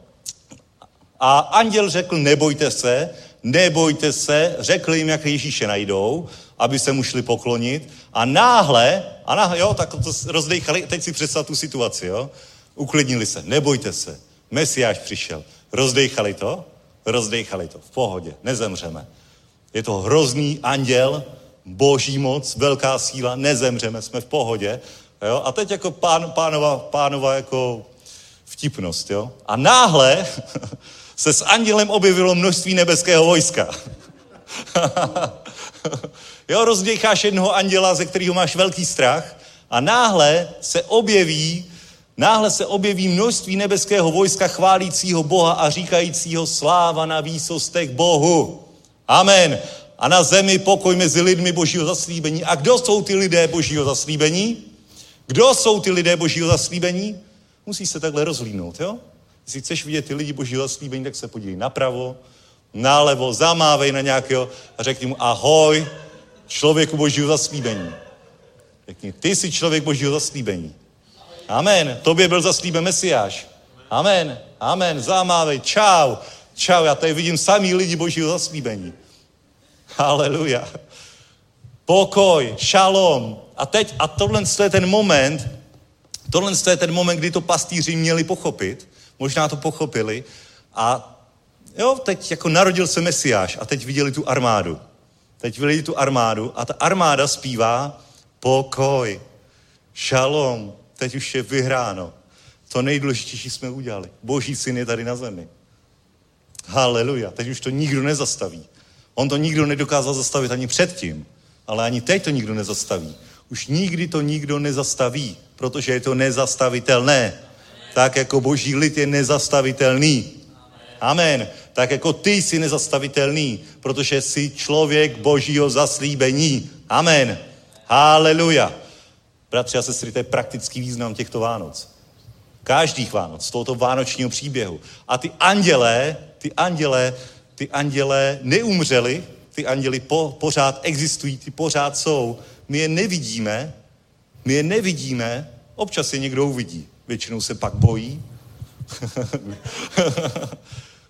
A anděl řekl, nebojte se, nebojte se, řekl jim, jak Ježíše najdou, aby se mu šli poklonit. A náhle, a náhle, jo, tak to rozdejchali, teď si představ tu situaci, jo, uklidnili se, nebojte se, Mesiáš přišel, rozdejchali to, rozdejchali to, v pohodě, nezemřeme. Je to hrozný anděl, boží moc, velká síla, nezemřeme, jsme v pohodě, jo, a teď jako pán, pánova, pánova jako vtipnost, jo, a náhle se s andělem objevilo množství nebeského vojska. jo, rozděcháš jednoho anděla, ze kterého máš velký strach a náhle se objeví, náhle se objeví množství nebeského vojska chválícího Boha a říkajícího sláva na výsostech Bohu. Amen. A na zemi pokoj mezi lidmi božího zaslíbení. A kdo jsou ty lidé božího zaslíbení? Kdo jsou ty lidé božího zaslíbení? Musí se takhle rozlínout, jo? Jestli chceš vidět ty lidi boží zaslíbení, tak se podívej napravo, nalevo, zamávej na nějakého a řekni mu ahoj, člověku božího zaslíbení. Řekni, ty jsi člověk božího zaslíbení. Amen. Tobě byl zaslíben Mesiáš. Amen. Amen. Zamávej. Čau. Čau. Já tady vidím samý lidi božího zaslíbení. Haleluja. Pokoj, šalom. A teď, a tohle je ten moment, tohle je ten moment, kdy to pastýři měli pochopit, možná to pochopili a jo, teď jako narodil se Mesiáš a teď viděli tu armádu. Teď viděli tu armádu a ta armáda zpívá pokoj, šalom, teď už je vyhráno. To nejdůležitější jsme udělali. Boží syn je tady na zemi. Haleluja. Teď už to nikdo nezastaví. On to nikdo nedokázal zastavit ani předtím, ale ani teď to nikdo nezastaví. Už nikdy to nikdo nezastaví, protože je to nezastavitelné tak jako boží lid je nezastavitelný. Amen. Tak jako ty jsi nezastavitelný, protože jsi člověk božího zaslíbení. Amen. Haleluja. Bratři a sestry, to je praktický význam těchto Vánoc. Každých Vánoc, z tohoto vánočního příběhu. A ty andělé, ty andělé, ty andělé neumřeli, ty anděli po, pořád existují, ty pořád jsou. My je nevidíme, my je nevidíme, občas je někdo uvidí. Většinou se pak bojí.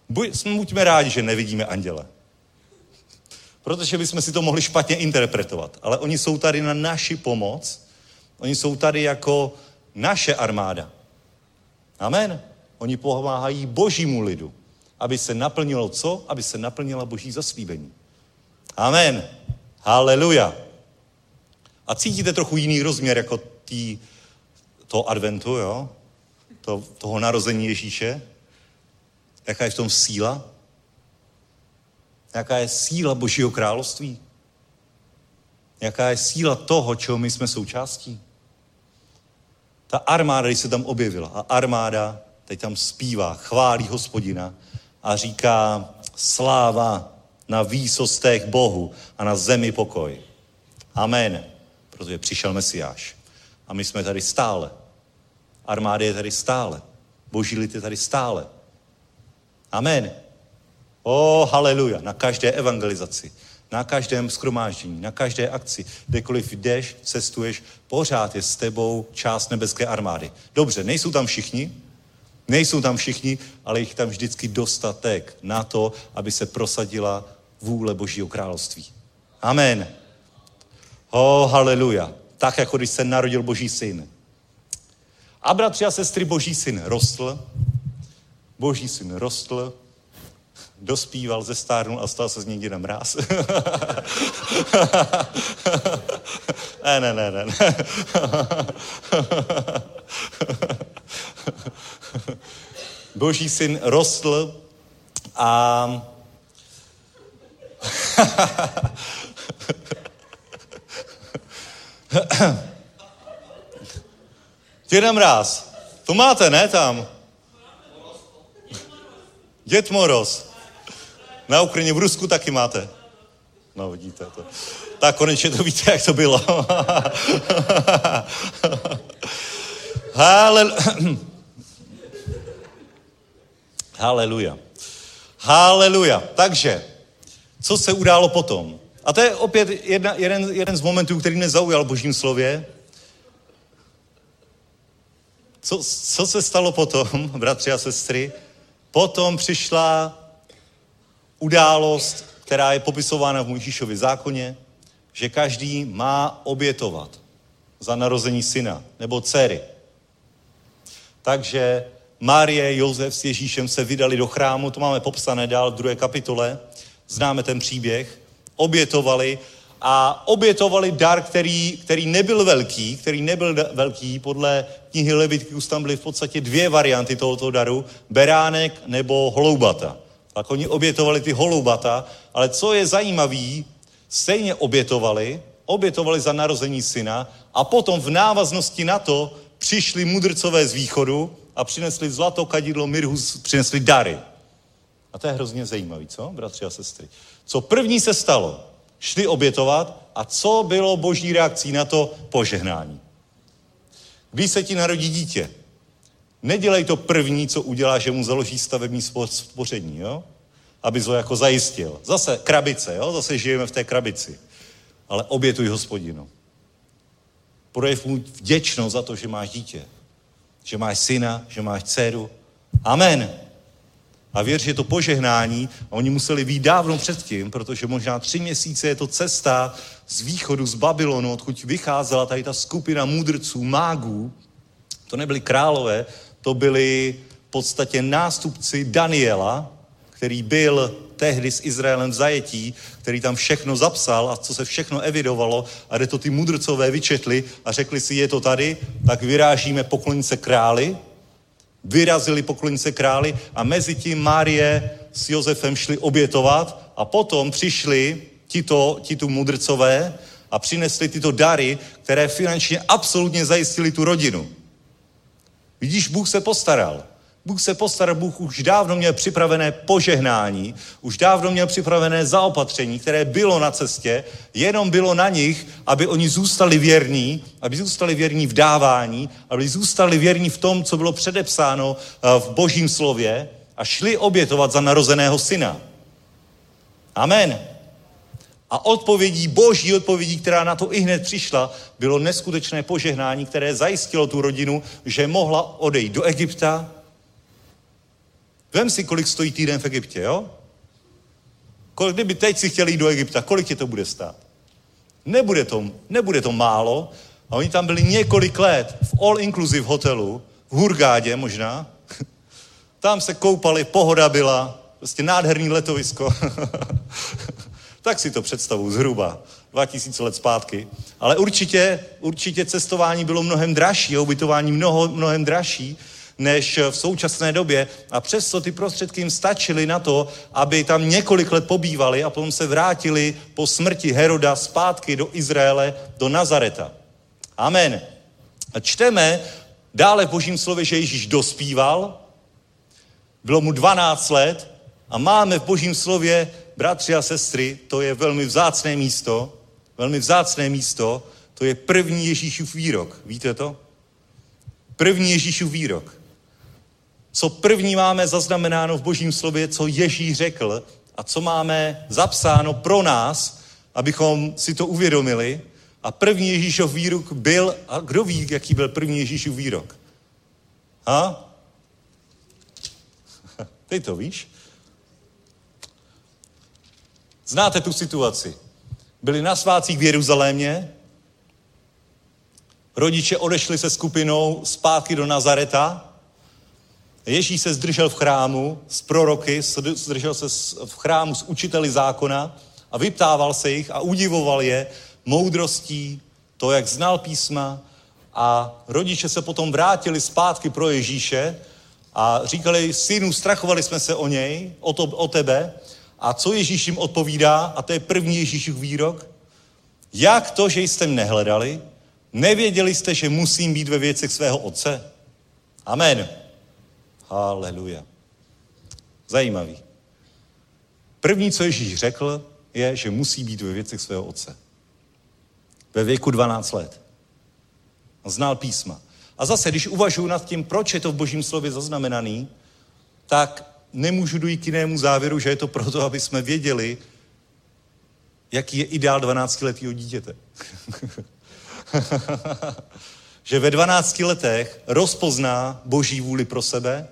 Buďme rádi, že nevidíme anděle. Protože bychom si to mohli špatně interpretovat. Ale oni jsou tady na naši pomoc. Oni jsou tady jako naše armáda. Amen. Oni pomáhají božímu lidu, aby se naplnilo co? Aby se naplnila boží zaslíbení. Amen. Haleluja. A cítíte trochu jiný rozměr jako tý, toho adventu, jo? To, toho narození Ježíše? Jaká je v tom síla? Jaká je síla Božího království? Jaká je síla toho, čeho my jsme součástí? Ta armáda, když se tam objevila, a armáda teď tam zpívá, chválí hospodina a říká sláva na výsostech Bohu a na zemi pokoj. Amen. Protože přišel Mesiáš. A my jsme tady stále. Armáda je tady stále. Boží lid je tady stále. Amen. O, oh, haleluja. Na každé evangelizaci, na každém skromáždění, na každé akci, kdekoliv jdeš, cestuješ, pořád je s tebou část nebeské armády. Dobře, nejsou tam všichni, nejsou tam všichni, ale jich tam vždycky dostatek na to, aby se prosadila vůle Božího království. Amen. O, oh, haleluja. Tak, jako když se narodil Boží syn. A bratři a sestry, Boží syn rostl, Boží syn rostl, dospíval, zestárnul a stal se z něj děda mráz. ne, ne, ne, ne. Boží syn rostl a Děda mráz. To máte, ne, tam? Děd Moroz. Na Ukrajině, v Rusku taky máte. No, vidíte to. Tak konečně to víte, jak to bylo. Haleluja. Haleluja. Takže, co se událo potom? A to je opět jedna, jeden, jeden z momentů, který mě zaujal v božím slově. Co, co se stalo potom, bratři a sestry? Potom přišla událost, která je popisována v Mojžíšově zákoně, že každý má obětovat za narození syna nebo dcery. Takže Marie, Josef s Ježíšem se vydali do chrámu, to máme popsané dál v druhé kapitole, známe ten příběh, obětovali a obětovali dar, který, který nebyl velký, který nebyl velký, podle knihy Levitikus tam byly v podstatě dvě varianty tohoto daru, beránek nebo holoubata. Tak oni obětovali ty holoubata, ale co je zajímavé, stejně obětovali, obětovali za narození syna a potom v návaznosti na to přišli mudrcové z východu a přinesli zlato, kadidlo, mirhus, přinesli dary. A to je hrozně zajímavé, co, bratři a sestry? Co první se stalo? Šli obětovat a co bylo boží reakcí na to požehnání? Když se ti narodí dítě, nedělej to první, co udělá, že mu založí stavební spoření, jo? Aby ho jako zajistil. Zase krabice, jo? Zase žijeme v té krabici. Ale obětuj hospodinu. Projev mu vděčnost za to, že máš dítě. Že máš syna, že máš dceru. Amen. A věř, že to požehnání, a oni museli být dávno předtím, protože možná tři měsíce je to cesta z východu, z Babylonu, odkud vycházela tady ta skupina mudrců, mágů. To nebyli králové, to byli v podstatě nástupci Daniela, který byl tehdy s Izraelem v zajetí, který tam všechno zapsal a co se všechno evidovalo a kde to ty mudrcové vyčetli a řekli si, je to tady, tak vyrážíme poklonice králi, vyrazili poklonice králi a mezi tím Márie s Josefem šli obětovat a potom přišli tito, tito mudrcové a přinesli tyto dary, které finančně absolutně zajistili tu rodinu. Vidíš, Bůh se postaral. Bůh se postaral, Bůh už dávno měl připravené požehnání, už dávno měl připravené zaopatření, které bylo na cestě, jenom bylo na nich, aby oni zůstali věrní, aby zůstali věrní v dávání, aby zůstali věrní v tom, co bylo předepsáno eh, v božím slově a šli obětovat za narozeného syna. Amen. A odpovědí, boží odpovědí, která na to i hned přišla, bylo neskutečné požehnání, které zajistilo tu rodinu, že mohla odejít do Egypta. Vem si, kolik stojí týden v Egyptě, jo? Kolik, kdyby teď si chtěli jít do Egypta, kolik tě to bude stát? Nebude to, nebude to málo. A oni tam byli několik let v all-inclusive hotelu, v Hurgádě možná. Tam se koupali, pohoda byla, prostě nádherný letovisko. Tak si to představu zhruba 2000 let zpátky. Ale určitě, určitě cestování bylo mnohem dražší, ubytování mnoho, mnohem dražší než v současné době. A přesto ty prostředky jim stačily na to, aby tam několik let pobývali a potom se vrátili po smrti Heroda zpátky do Izraele, do Nazareta. Amen. A čteme dále v božím slově, že Ježíš dospíval, bylo mu 12 let a máme v božím slově bratři a sestry, to je velmi vzácné místo, velmi vzácné místo, to je první Ježíšův výrok. Víte to? První Ježíšův výrok. Co první máme zaznamenáno v božím slově, co Ježíš řekl a co máme zapsáno pro nás, abychom si to uvědomili. A první Ježíšov výrok byl, a kdo ví, jaký byl první Ježíšův výrok? Ha? Ty to víš? Znáte tu situaci. Byli na svácích v Jeruzalémě, rodiče odešli se skupinou zpátky do Nazareta, Ježíš se zdržel v chrámu s proroky, zdržel se v chrámu s učiteli zákona a vyptával se jich a udivoval je moudrostí, to, jak znal písma. A rodiče se potom vrátili zpátky pro Ježíše a říkali, synu, strachovali jsme se o něj, o, to, o tebe. A co Ježíš jim odpovídá, a to je první Ježíšův výrok, jak to, že jste nehledali, nevěděli jste, že musím být ve věcech svého otce? Amen. Haleluja. Zajímavý. První, co Ježíš řekl, je, že musí být ve věcech svého otce. Ve věku 12 let. Znal písma. A zase, když uvažuji nad tím, proč je to v božím slově zaznamenaný, tak nemůžu dojít k jinému závěru, že je to proto, aby jsme věděli, jaký je ideál 12-letého dítěte. že ve 12 letech rozpozná boží vůli pro sebe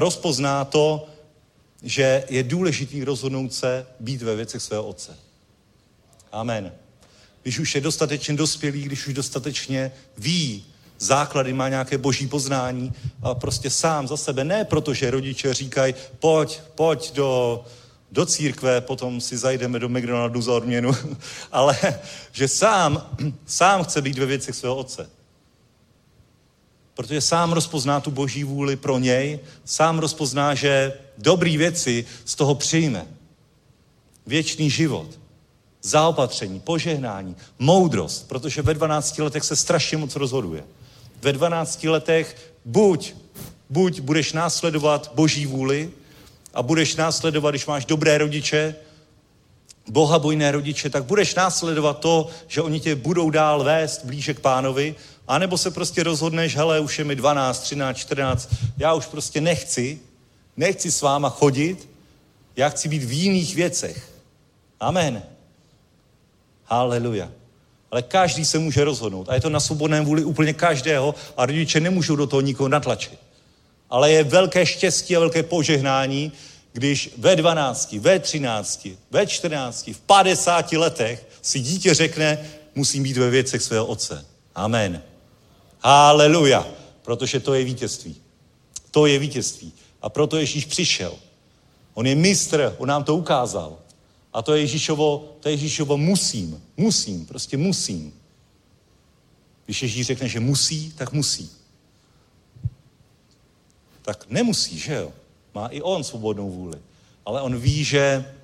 rozpozná to, že je důležitý rozhodnout se být ve věcech svého otce. Amen. Když už je dostatečně dospělý, když už dostatečně ví, základy, má nějaké boží poznání a prostě sám za sebe. Ne protože rodiče říkají, pojď, pojď do, do církve, potom si zajdeme do McDonaldu za odměnu, ale že sám, sám chce být ve věcech svého otce. Protože sám rozpozná tu boží vůli pro něj, sám rozpozná, že dobrý věci z toho přijme. Věčný život, zaopatření, požehnání, moudrost, protože ve 12 letech se strašně moc rozhoduje ve 12 letech buď, buď budeš následovat boží vůli a budeš následovat, když máš dobré rodiče, bohabojné rodiče, tak budeš následovat to, že oni tě budou dál vést blíže k pánovi, anebo se prostě rozhodneš, hele, už je mi 12, 13, 14, já už prostě nechci, nechci s váma chodit, já chci být v jiných věcech. Amen. Haleluja. Ale každý se může rozhodnout. A je to na svobodném vůli úplně každého a rodiče nemůžou do toho nikoho natlačit. Ale je velké štěstí a velké požehnání, když ve 12, ve 13, ve 14, v 50 letech si dítě řekne, musím být ve věcech svého otce. Amen. Haleluja. Protože to je vítězství. To je vítězství. A proto Ježíš přišel. On je mistr, on nám to ukázal. A to je Ježíšovo, to je Ježíšovo musím. Musím, prostě musím. Když Ježíš řekne, že musí, tak musí. Tak nemusí, že jo? Má i on svobodnou vůli. Ale on ví, že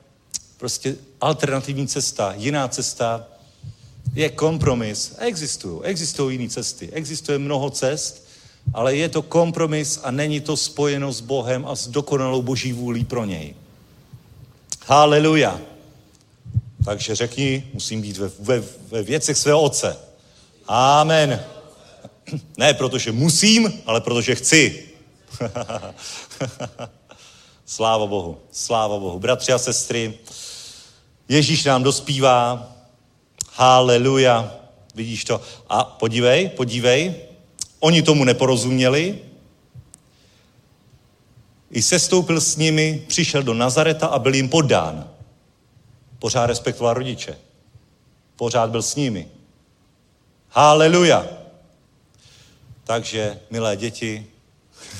prostě alternativní cesta, jiná cesta je kompromis. Existují, existují jiné cesty. Existuje mnoho cest ale je to kompromis a není to spojeno s Bohem a s dokonalou boží vůlí pro něj. Haleluja. Takže řekni, musím být ve, ve, ve věcech svého otce. Amen. Ne protože musím, ale protože chci. sláva Bohu, sláva Bohu. Bratři a sestry, Ježíš nám dospívá. Haleluja. Vidíš to? A podívej, podívej. Oni tomu neporozuměli. I sestoupil s nimi, přišel do Nazareta a byl jim podán. Pořád respektoval rodiče. Pořád byl s nimi. Haleluja. Takže, milé děti,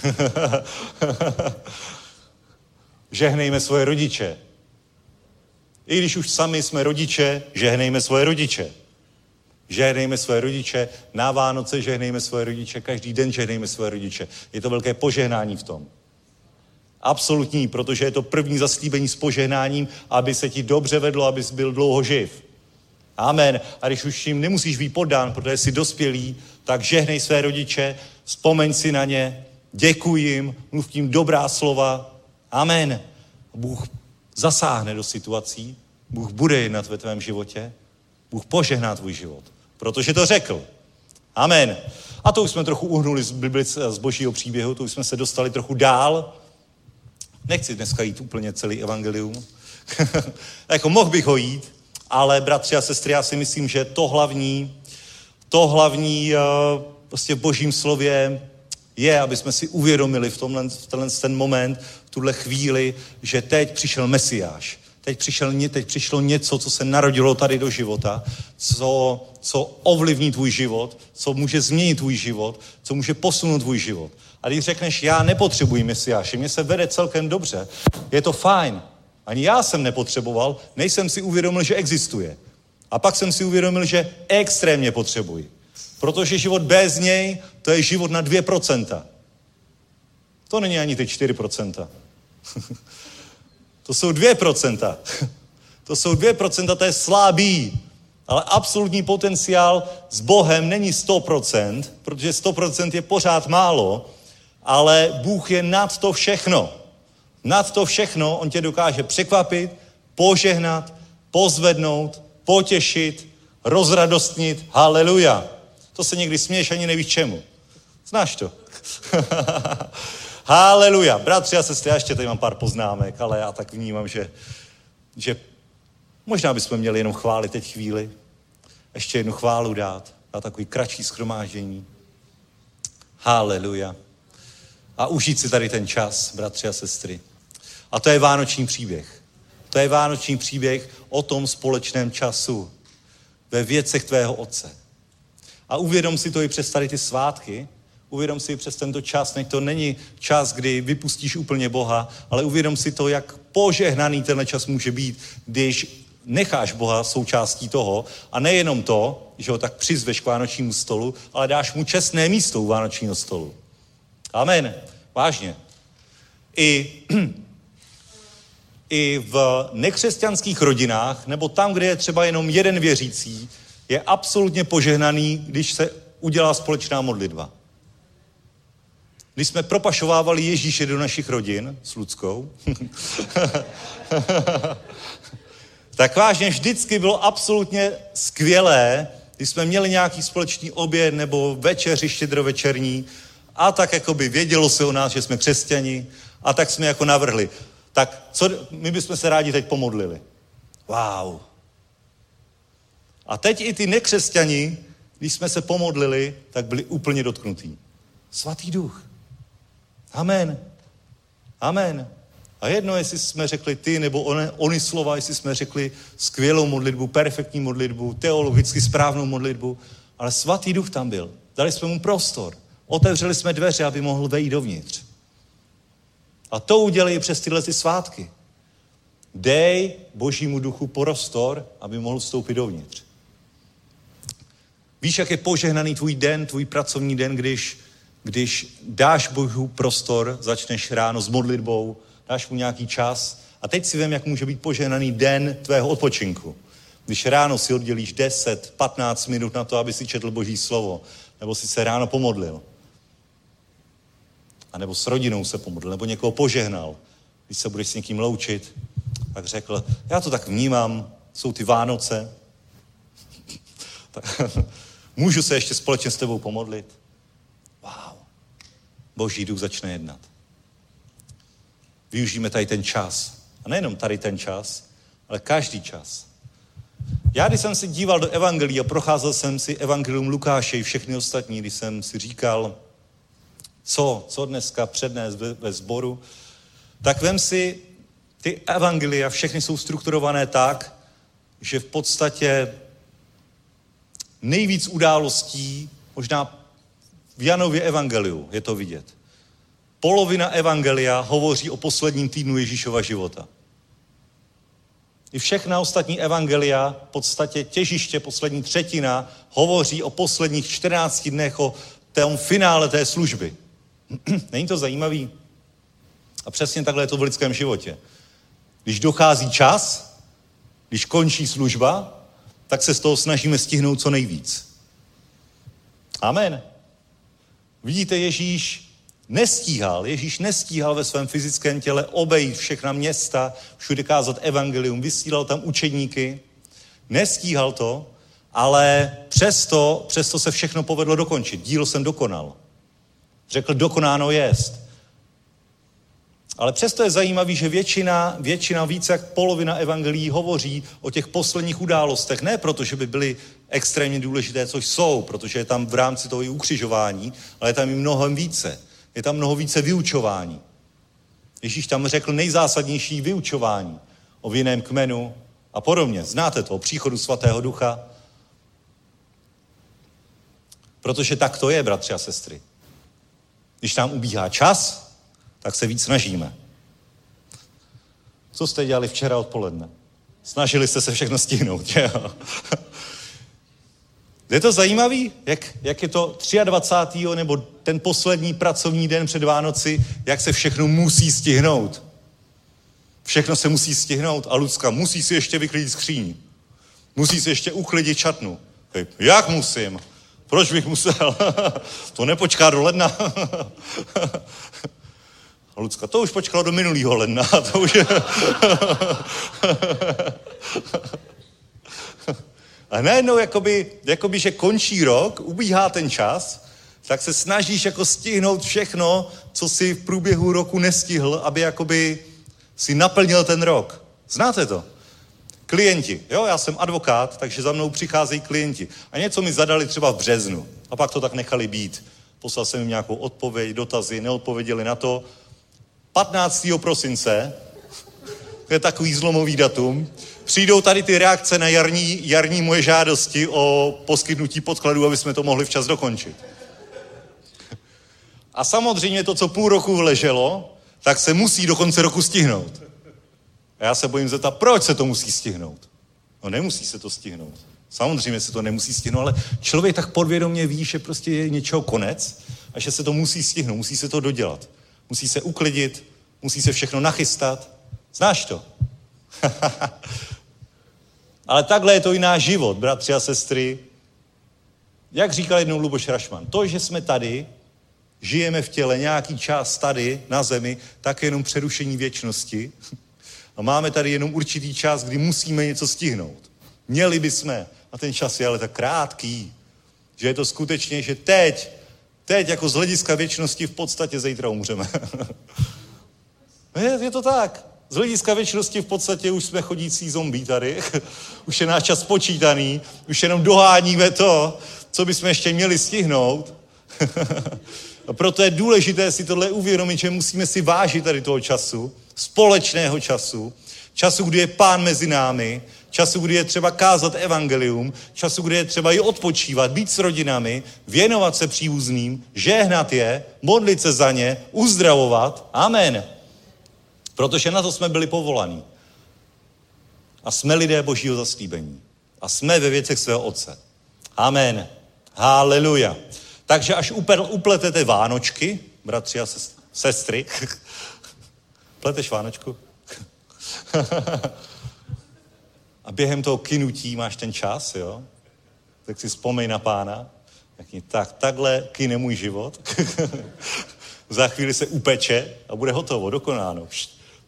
žehnejme svoje rodiče. I když už sami jsme rodiče, žehnejme svoje rodiče. Žehnejme svoje rodiče, na Vánoce žehnejme svoje rodiče, každý den žehnejme svoje rodiče. Je to velké požehnání v tom. Absolutní, protože je to první zaslíbení s požehnáním, aby se ti dobře vedlo, abys byl dlouho živ. Amen. A když už jim nemusíš být podán, protože jsi dospělý, tak žehnej své rodiče, vzpomeň si na ně, děkuj jim, mluv tím dobrá slova. Amen. Bůh zasáhne do situací, Bůh bude jednat ve tvém životě, Bůh požehná tvůj život, protože to řekl. Amen. A to už jsme trochu uhnuli z, Biblice, z božího příběhu, to už jsme se dostali trochu dál. Nechci dneska jít úplně celý evangelium. jako mohl bych ho jít, ale bratři a sestry, já si myslím, že to hlavní, to hlavní uh, prostě v božím slově je, aby jsme si uvědomili v tomhle, v tenhle ten moment, tuhle chvíli, že teď přišel Mesiáš. Teď, přišel, teď přišlo něco, co se narodilo tady do života, co, co ovlivní tvůj život, co může změnit tvůj život, co může posunout tvůj život. A když řekneš, já nepotřebuji Mesiáše, mě se vede celkem dobře, je to fajn. Ani já jsem nepotřeboval, nejsem si uvědomil, že existuje. A pak jsem si uvědomil, že extrémně potřebuji. Protože život bez něj, to je život na 2%. To není ani ty 4%. to jsou 2%. to jsou 2%, to je slabý. Ale absolutní potenciál s Bohem není 100%, protože 100% je pořád málo, ale Bůh je nad to všechno. Nad to všechno on tě dokáže překvapit, požehnat, pozvednout, potěšit, rozradostnit. Haleluja. To se někdy směješ, ani nevíš čemu. Znáš to? Haleluja. Bratři a sestry, já ještě tady mám pár poznámek, ale já tak vnímám, že, že možná bychom měli jenom chválit teď chvíli. Ještě jednu chválu dát. Na takový kratší schromáždění. Haleluja. A užít si tady ten čas, bratři a sestry. A to je vánoční příběh. To je vánoční příběh o tom společném času ve věcech tvého otce. A uvědom si to i přes tady ty svátky, uvědom si přes tento čas, nech to není čas, kdy vypustíš úplně Boha, ale uvědom si to, jak požehnaný tenhle čas může být, když necháš Boha součástí toho a nejenom to, že ho tak přizveš k vánočnímu stolu, ale dáš mu čestné místo u vánočního stolu. Amen. Vážně. I, I v nekřesťanských rodinách, nebo tam, kde je třeba jenom jeden věřící, je absolutně požehnaný, když se udělá společná modlitba. Když jsme propašovávali Ježíše do našich rodin s Ludskou, tak vážně vždycky bylo absolutně skvělé, když jsme měli nějaký společný oběd nebo večeři štědrovečerní a tak jako by vědělo se o nás, že jsme křesťani a tak jsme jako navrhli. Tak co, my bychom se rádi teď pomodlili. Wow, a teď i ty nekřesťani, když jsme se pomodlili, tak byli úplně dotknutí. Svatý duch. Amen. Amen. A jedno, jestli jsme řekli ty nebo one, oni slova, jestli jsme řekli skvělou modlitbu, perfektní modlitbu, teologicky správnou modlitbu, ale svatý duch tam byl. Dali jsme mu prostor. Otevřeli jsme dveře, aby mohl vejít dovnitř. A to udělej přes tyhle ty svátky. Dej božímu duchu prostor, aby mohl vstoupit dovnitř. Víš, jak je požehnaný tvůj den, tvůj pracovní den, když, když dáš Bohu prostor, začneš ráno s modlitbou, dáš mu nějaký čas a teď si vím, jak může být požehnaný den tvého odpočinku. Když ráno si oddělíš 10, 15 minut na to, aby si četl Boží slovo, nebo si se ráno pomodlil. A nebo s rodinou se pomodlil, nebo někoho požehnal. Když se budeš s někým loučit, tak řekl, já to tak vnímám, jsou ty Vánoce, tak, můžu se ještě společně s tebou pomodlit? Boží duch začne jednat. Využijeme tady ten čas. A nejenom tady ten čas, ale každý čas. Já, když jsem si díval do Evangelii a procházel jsem si Evangelium Lukáše i všechny ostatní, když jsem si říkal, co, co dneska přednést ve, ve sboru, tak vem si, ty evangelia všechny jsou strukturované tak, že v podstatě nejvíc událostí, možná v Janově evangeliu je to vidět. Polovina evangelia hovoří o posledním týdnu Ježíšova života. I všechna ostatní evangelia, v podstatě těžiště, poslední třetina, hovoří o posledních 14 dnech, o tom finále té služby. Není to zajímavý? A přesně takhle je to v lidském životě. Když dochází čas, když končí služba, tak se z toho snažíme stihnout co nejvíc. Amen. Vidíte, Ježíš nestíhal, Ježíš nestíhal ve svém fyzickém těle obejít všechna města, všude kázat evangelium, vysílal tam učedníky, nestíhal to, ale přesto, přesto se všechno povedlo dokončit. Dílo jsem dokonal. Řekl, dokonáno jest. Ale přesto je zajímavý, že většina, většina více jak polovina evangelií hovoří o těch posledních událostech. Ne proto, že by byly extrémně důležité, což jsou, protože je tam v rámci toho i ukřižování, ale je tam i mnohem více. Je tam mnoho více vyučování. Ježíš tam řekl nejzásadnější vyučování o vinném kmenu a podobně. Znáte to, o příchodu svatého ducha. Protože tak to je, bratři a sestry. Když nám ubíhá čas, tak se víc snažíme. Co jste dělali včera odpoledne? Snažili jste se všechno stihnout, jo? Je to zajímavý, jak, jak je to 23. nebo ten poslední pracovní den před Vánoci, jak se všechno musí stihnout. Všechno se musí stihnout a Lucka musí si ještě vyklidit skříň. Musí si ještě uklidit čatnu. Jak musím? Proč bych musel? to nepočká do ledna. A Lucka, to už počkalo do minulého ledna. To už je... A najednou, jakoby, jakoby, že končí rok, ubíhá ten čas, tak se snažíš jako stihnout všechno, co si v průběhu roku nestihl, aby jakoby si naplnil ten rok. Znáte to? Klienti. Jo, já jsem advokát, takže za mnou přicházejí klienti. A něco mi zadali třeba v březnu. A pak to tak nechali být. Poslal jsem jim nějakou odpověď, dotazy, neodpověděli na to. 15. prosince, to je takový zlomový datum, přijdou tady ty reakce na jarní, jarní moje žádosti o poskytnutí podkladů, aby jsme to mohli včas dokončit. A samozřejmě to, co půl roku leželo, tak se musí do konce roku stihnout. A já se bojím zeptat, proč se to musí stihnout? No nemusí se to stihnout. Samozřejmě se to nemusí stihnout, ale člověk tak podvědomě ví, že prostě je něčeho konec a že se to musí stihnout, musí se to dodělat. Musí se uklidit, musí se všechno nachystat. Znáš to? Ale takhle je to i náš život, bratři a sestry. Jak říkal jednou Luboš Rašman, to, že jsme tady, žijeme v těle nějaký čas tady na zemi, tak je jenom přerušení věčnosti. A máme tady jenom určitý čas, kdy musíme něco stihnout. Měli bychom. A ten čas je ale tak krátký, že je to skutečně, že teď, teď jako z hlediska věčnosti v podstatě zítra umřeme. je, je to tak. Z hlediska věčnosti v podstatě už jsme chodící zombí tady. už je náš čas počítaný. Už jenom doháníme to, co bychom ještě měli stihnout. A proto je důležité si tohle uvědomit, že musíme si vážit tady toho času, společného času, času, kdy je pán mezi námi, času, kdy je třeba kázat evangelium, času, kdy je třeba i odpočívat, být s rodinami, věnovat se příbuzným, žehnat je, modlit se za ně, uzdravovat. Amen. Protože na to jsme byli povolani. A jsme lidé božího zaslíbení. A jsme ve věcech svého otce. Amen. Haleluja. Takže až upletete Vánočky, bratři a sestry, pleteš Vánočku? a během toho kinutí máš ten čas, jo? Tak si vzpomeň na pána. Tak, tak takhle kine můj život. Za chvíli se upeče a bude hotovo, dokonáno.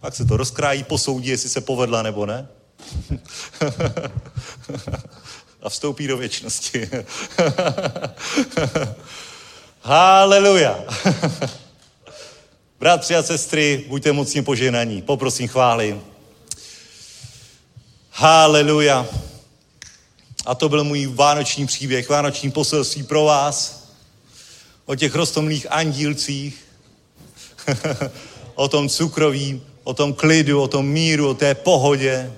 Pak se to rozkrájí, posoudí, jestli se povedla nebo ne. a vstoupí do věčnosti. Haleluja. Bratři a sestry, buďte mocně poženaní. Poprosím chvály. Haleluja. A to byl můj vánoční příběh, vánoční poselství pro vás. O těch rostomlých andílcích, o tom cukroví, o tom klidu, o tom míru, o té pohodě.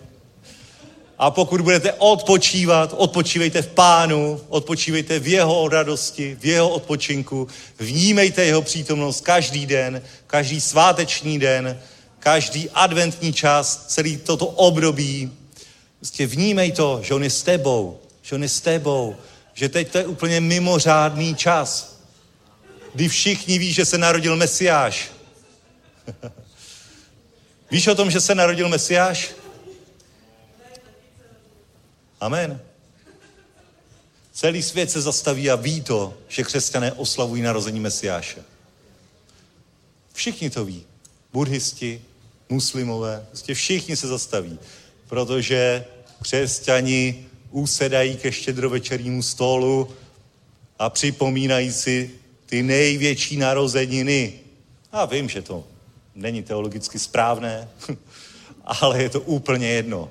A pokud budete odpočívat, odpočívejte v Pánu, odpočívejte v jeho radosti, v jeho odpočinku, vnímejte jeho přítomnost každý den, každý sváteční den, každý adventní čas, celý toto období. Prostě vnímej to, že on je s tebou, že on je s tebou, že teď to je úplně mimořádný čas, kdy všichni ví, že se narodil Mesiáš. Víš o tom, že se narodil Mesiáš? Amen. Celý svět se zastaví a ví to, že křesťané oslavují narození Mesiáše. Všichni to ví. Buddhisti, muslimové, prostě všichni se zastaví, protože křesťani usedají ke štědrovečernímu stolu a připomínají si ty největší narozeniny. A vím, že to není teologicky správné, ale je to úplně jedno.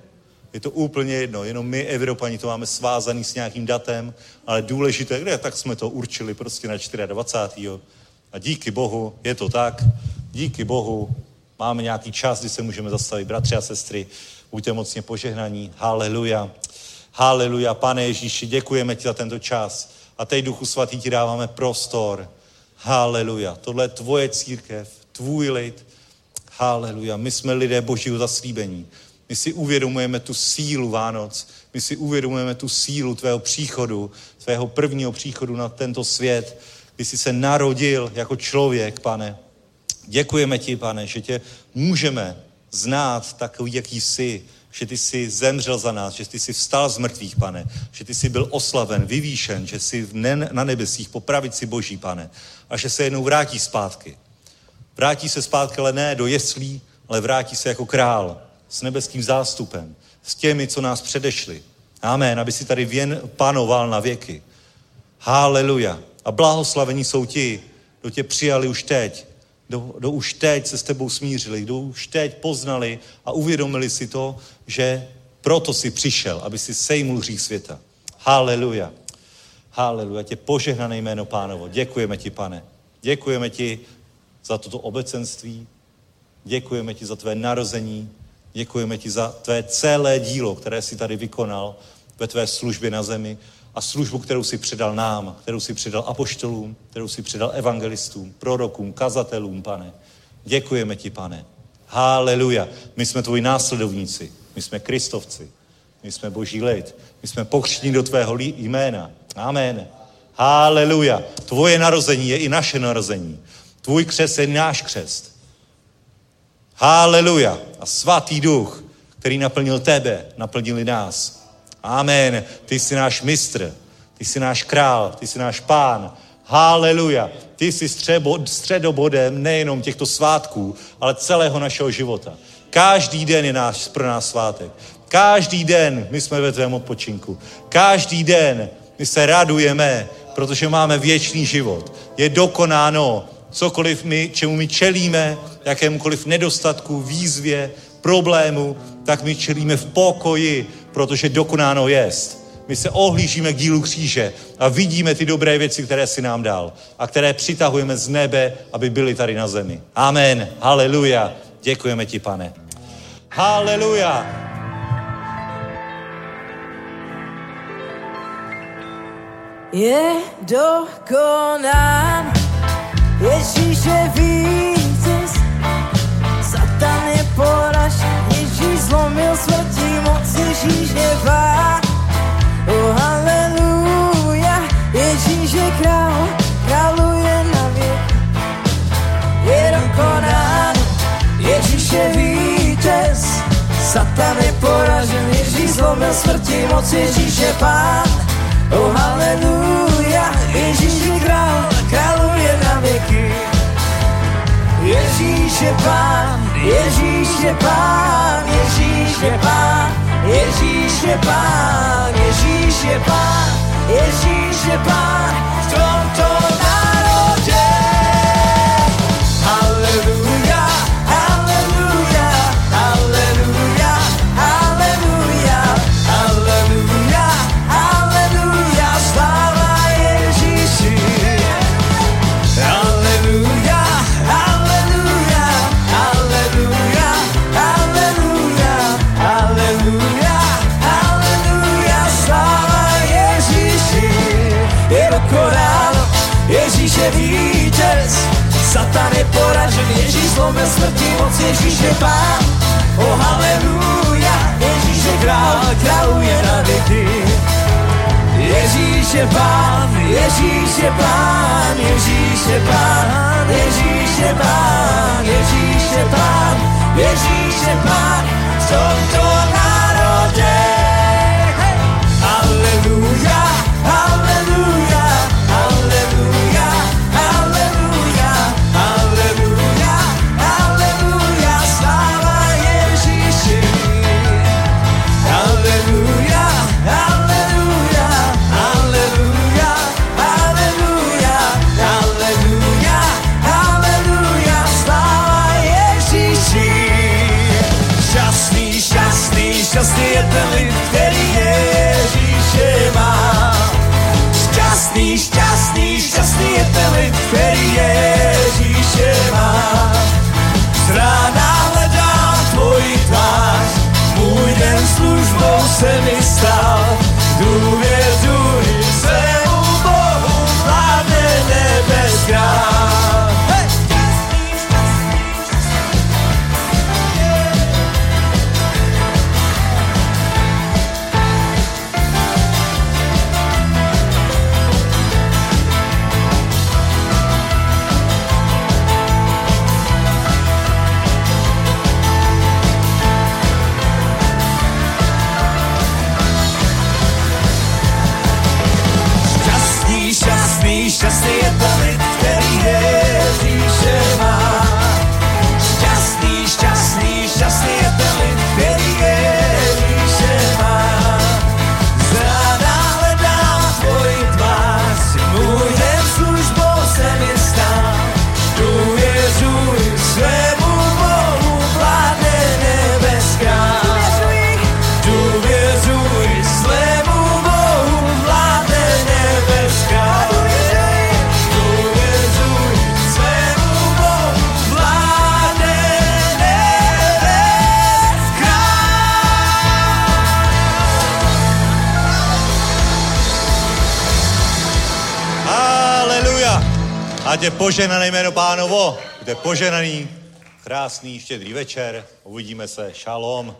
Je to úplně jedno, jenom my, Evropani, to máme svázaný s nějakým datem, ale důležité, kde tak jsme to určili prostě na 24. A díky Bohu je to tak, díky Bohu máme nějaký čas, kdy se můžeme zastavit. Bratři a sestry, buďte mocně požehnaní. Haleluja. Haleluja. Pane Ježíši, děkujeme ti za tento čas. A teď, Duchu Svatý, ti dáváme prostor. Haleluja. Tohle je tvoje církev, tvůj lid. Haleluja. My jsme lidé božího zaslíbení. My si uvědomujeme tu sílu Vánoc, my si uvědomujeme tu sílu tvého příchodu, tvého prvního příchodu na tento svět, kdy jsi se narodil jako člověk, pane. Děkujeme ti, pane, že tě můžeme znát takový, jaký jsi, že ty jsi zemřel za nás, že ty jsi vstal z mrtvých, pane, že ty jsi byl oslaven, vyvýšen, že jsi na nebesích po pravici Boží, pane, a že se jednou vrátí zpátky. Vrátí se zpátky, ale ne do jeslí, ale vrátí se jako král, s nebeským zástupem, s těmi, co nás předešli. Amen, aby si tady věn panoval na věky. Haleluja. A blahoslavení jsou ti, kdo tě přijali už teď, kdo, kdo už teď se s tebou smířili, kdo už teď poznali a uvědomili si to, že proto si přišel, aby si sejmul hřích světa. Haleluja. Haleluja. Tě požehnané jméno pánovo. Děkujeme ti, pane. Děkujeme ti za toto obecenství. Děkujeme ti za tvé narození. Děkujeme ti za tvé celé dílo, které jsi tady vykonal ve tvé službě na zemi a službu, kterou si předal nám, kterou si předal apoštolům, kterou si předal evangelistům, prorokům, kazatelům, pane. Děkujeme ti, pane. Haleluja. My jsme tvoji následovníci. My jsme kristovci. My jsme boží lid. My jsme pokřtní do tvého jména. Amen. Haleluja. Tvoje narození je i naše narození. Tvůj křest je náš křest. Haleluja. A svatý duch, který naplnil tebe, naplnil nás. Amen. Ty jsi náš mistr, ty jsi náš král, ty jsi náš pán. Haleluja. Ty jsi středobodem nejenom těchto svátků, ale celého našeho života. Každý den je náš, pro nás svátek. Každý den my jsme ve tvém odpočinku. Každý den my se radujeme, protože máme věčný život. Je dokonáno cokoliv my, čemu my čelíme, jakémukoliv nedostatku, výzvě, problému, tak my čelíme v pokoji, protože dokonáno jest. My se ohlížíme k dílu kříže a vidíme ty dobré věci, které si nám dal a které přitahujeme z nebe, aby byly tady na zemi. Amen. Haleluja. Děkujeme ti, pane. Haleluja. Je dokonán Ježíše vítěz, Satan je poraž, Ježíš zlomil smrtí moc, Ježíš je vá. Oh, haleluja, Ježíš je král, králuje na věk. Je dokonán, Ježíš je vítěz, Satan je poražen, Ježíš zlomil smrtí moc, Ježíš je pán. Oh, haleluja, Ježíš je král, králuje na věky. Ježíš je pán, Ježíš je pán, Ježíš je pán, Ježíš je pán, Ježíš je pán, Ježíš je pán v tomto zlomil smrti moc, Ježíš je pán. O haleluja, Ježíš je král, králuje na věky. Ježíš je pán, Ježíš je pán, Ježíš je pán, Ježíš je pán, Ježíš je pán, Ježíš je pán v tomto národě. Šťastný, šťastný, je ten lid, který Ježíše má. Z rána hledám tvoji tvář, můj den službou se mi stal. Důvěřuji Ať je poženané jméno pánovo. Buďte poženaný. Krásný štědrý večer. Uvidíme se. Šalom.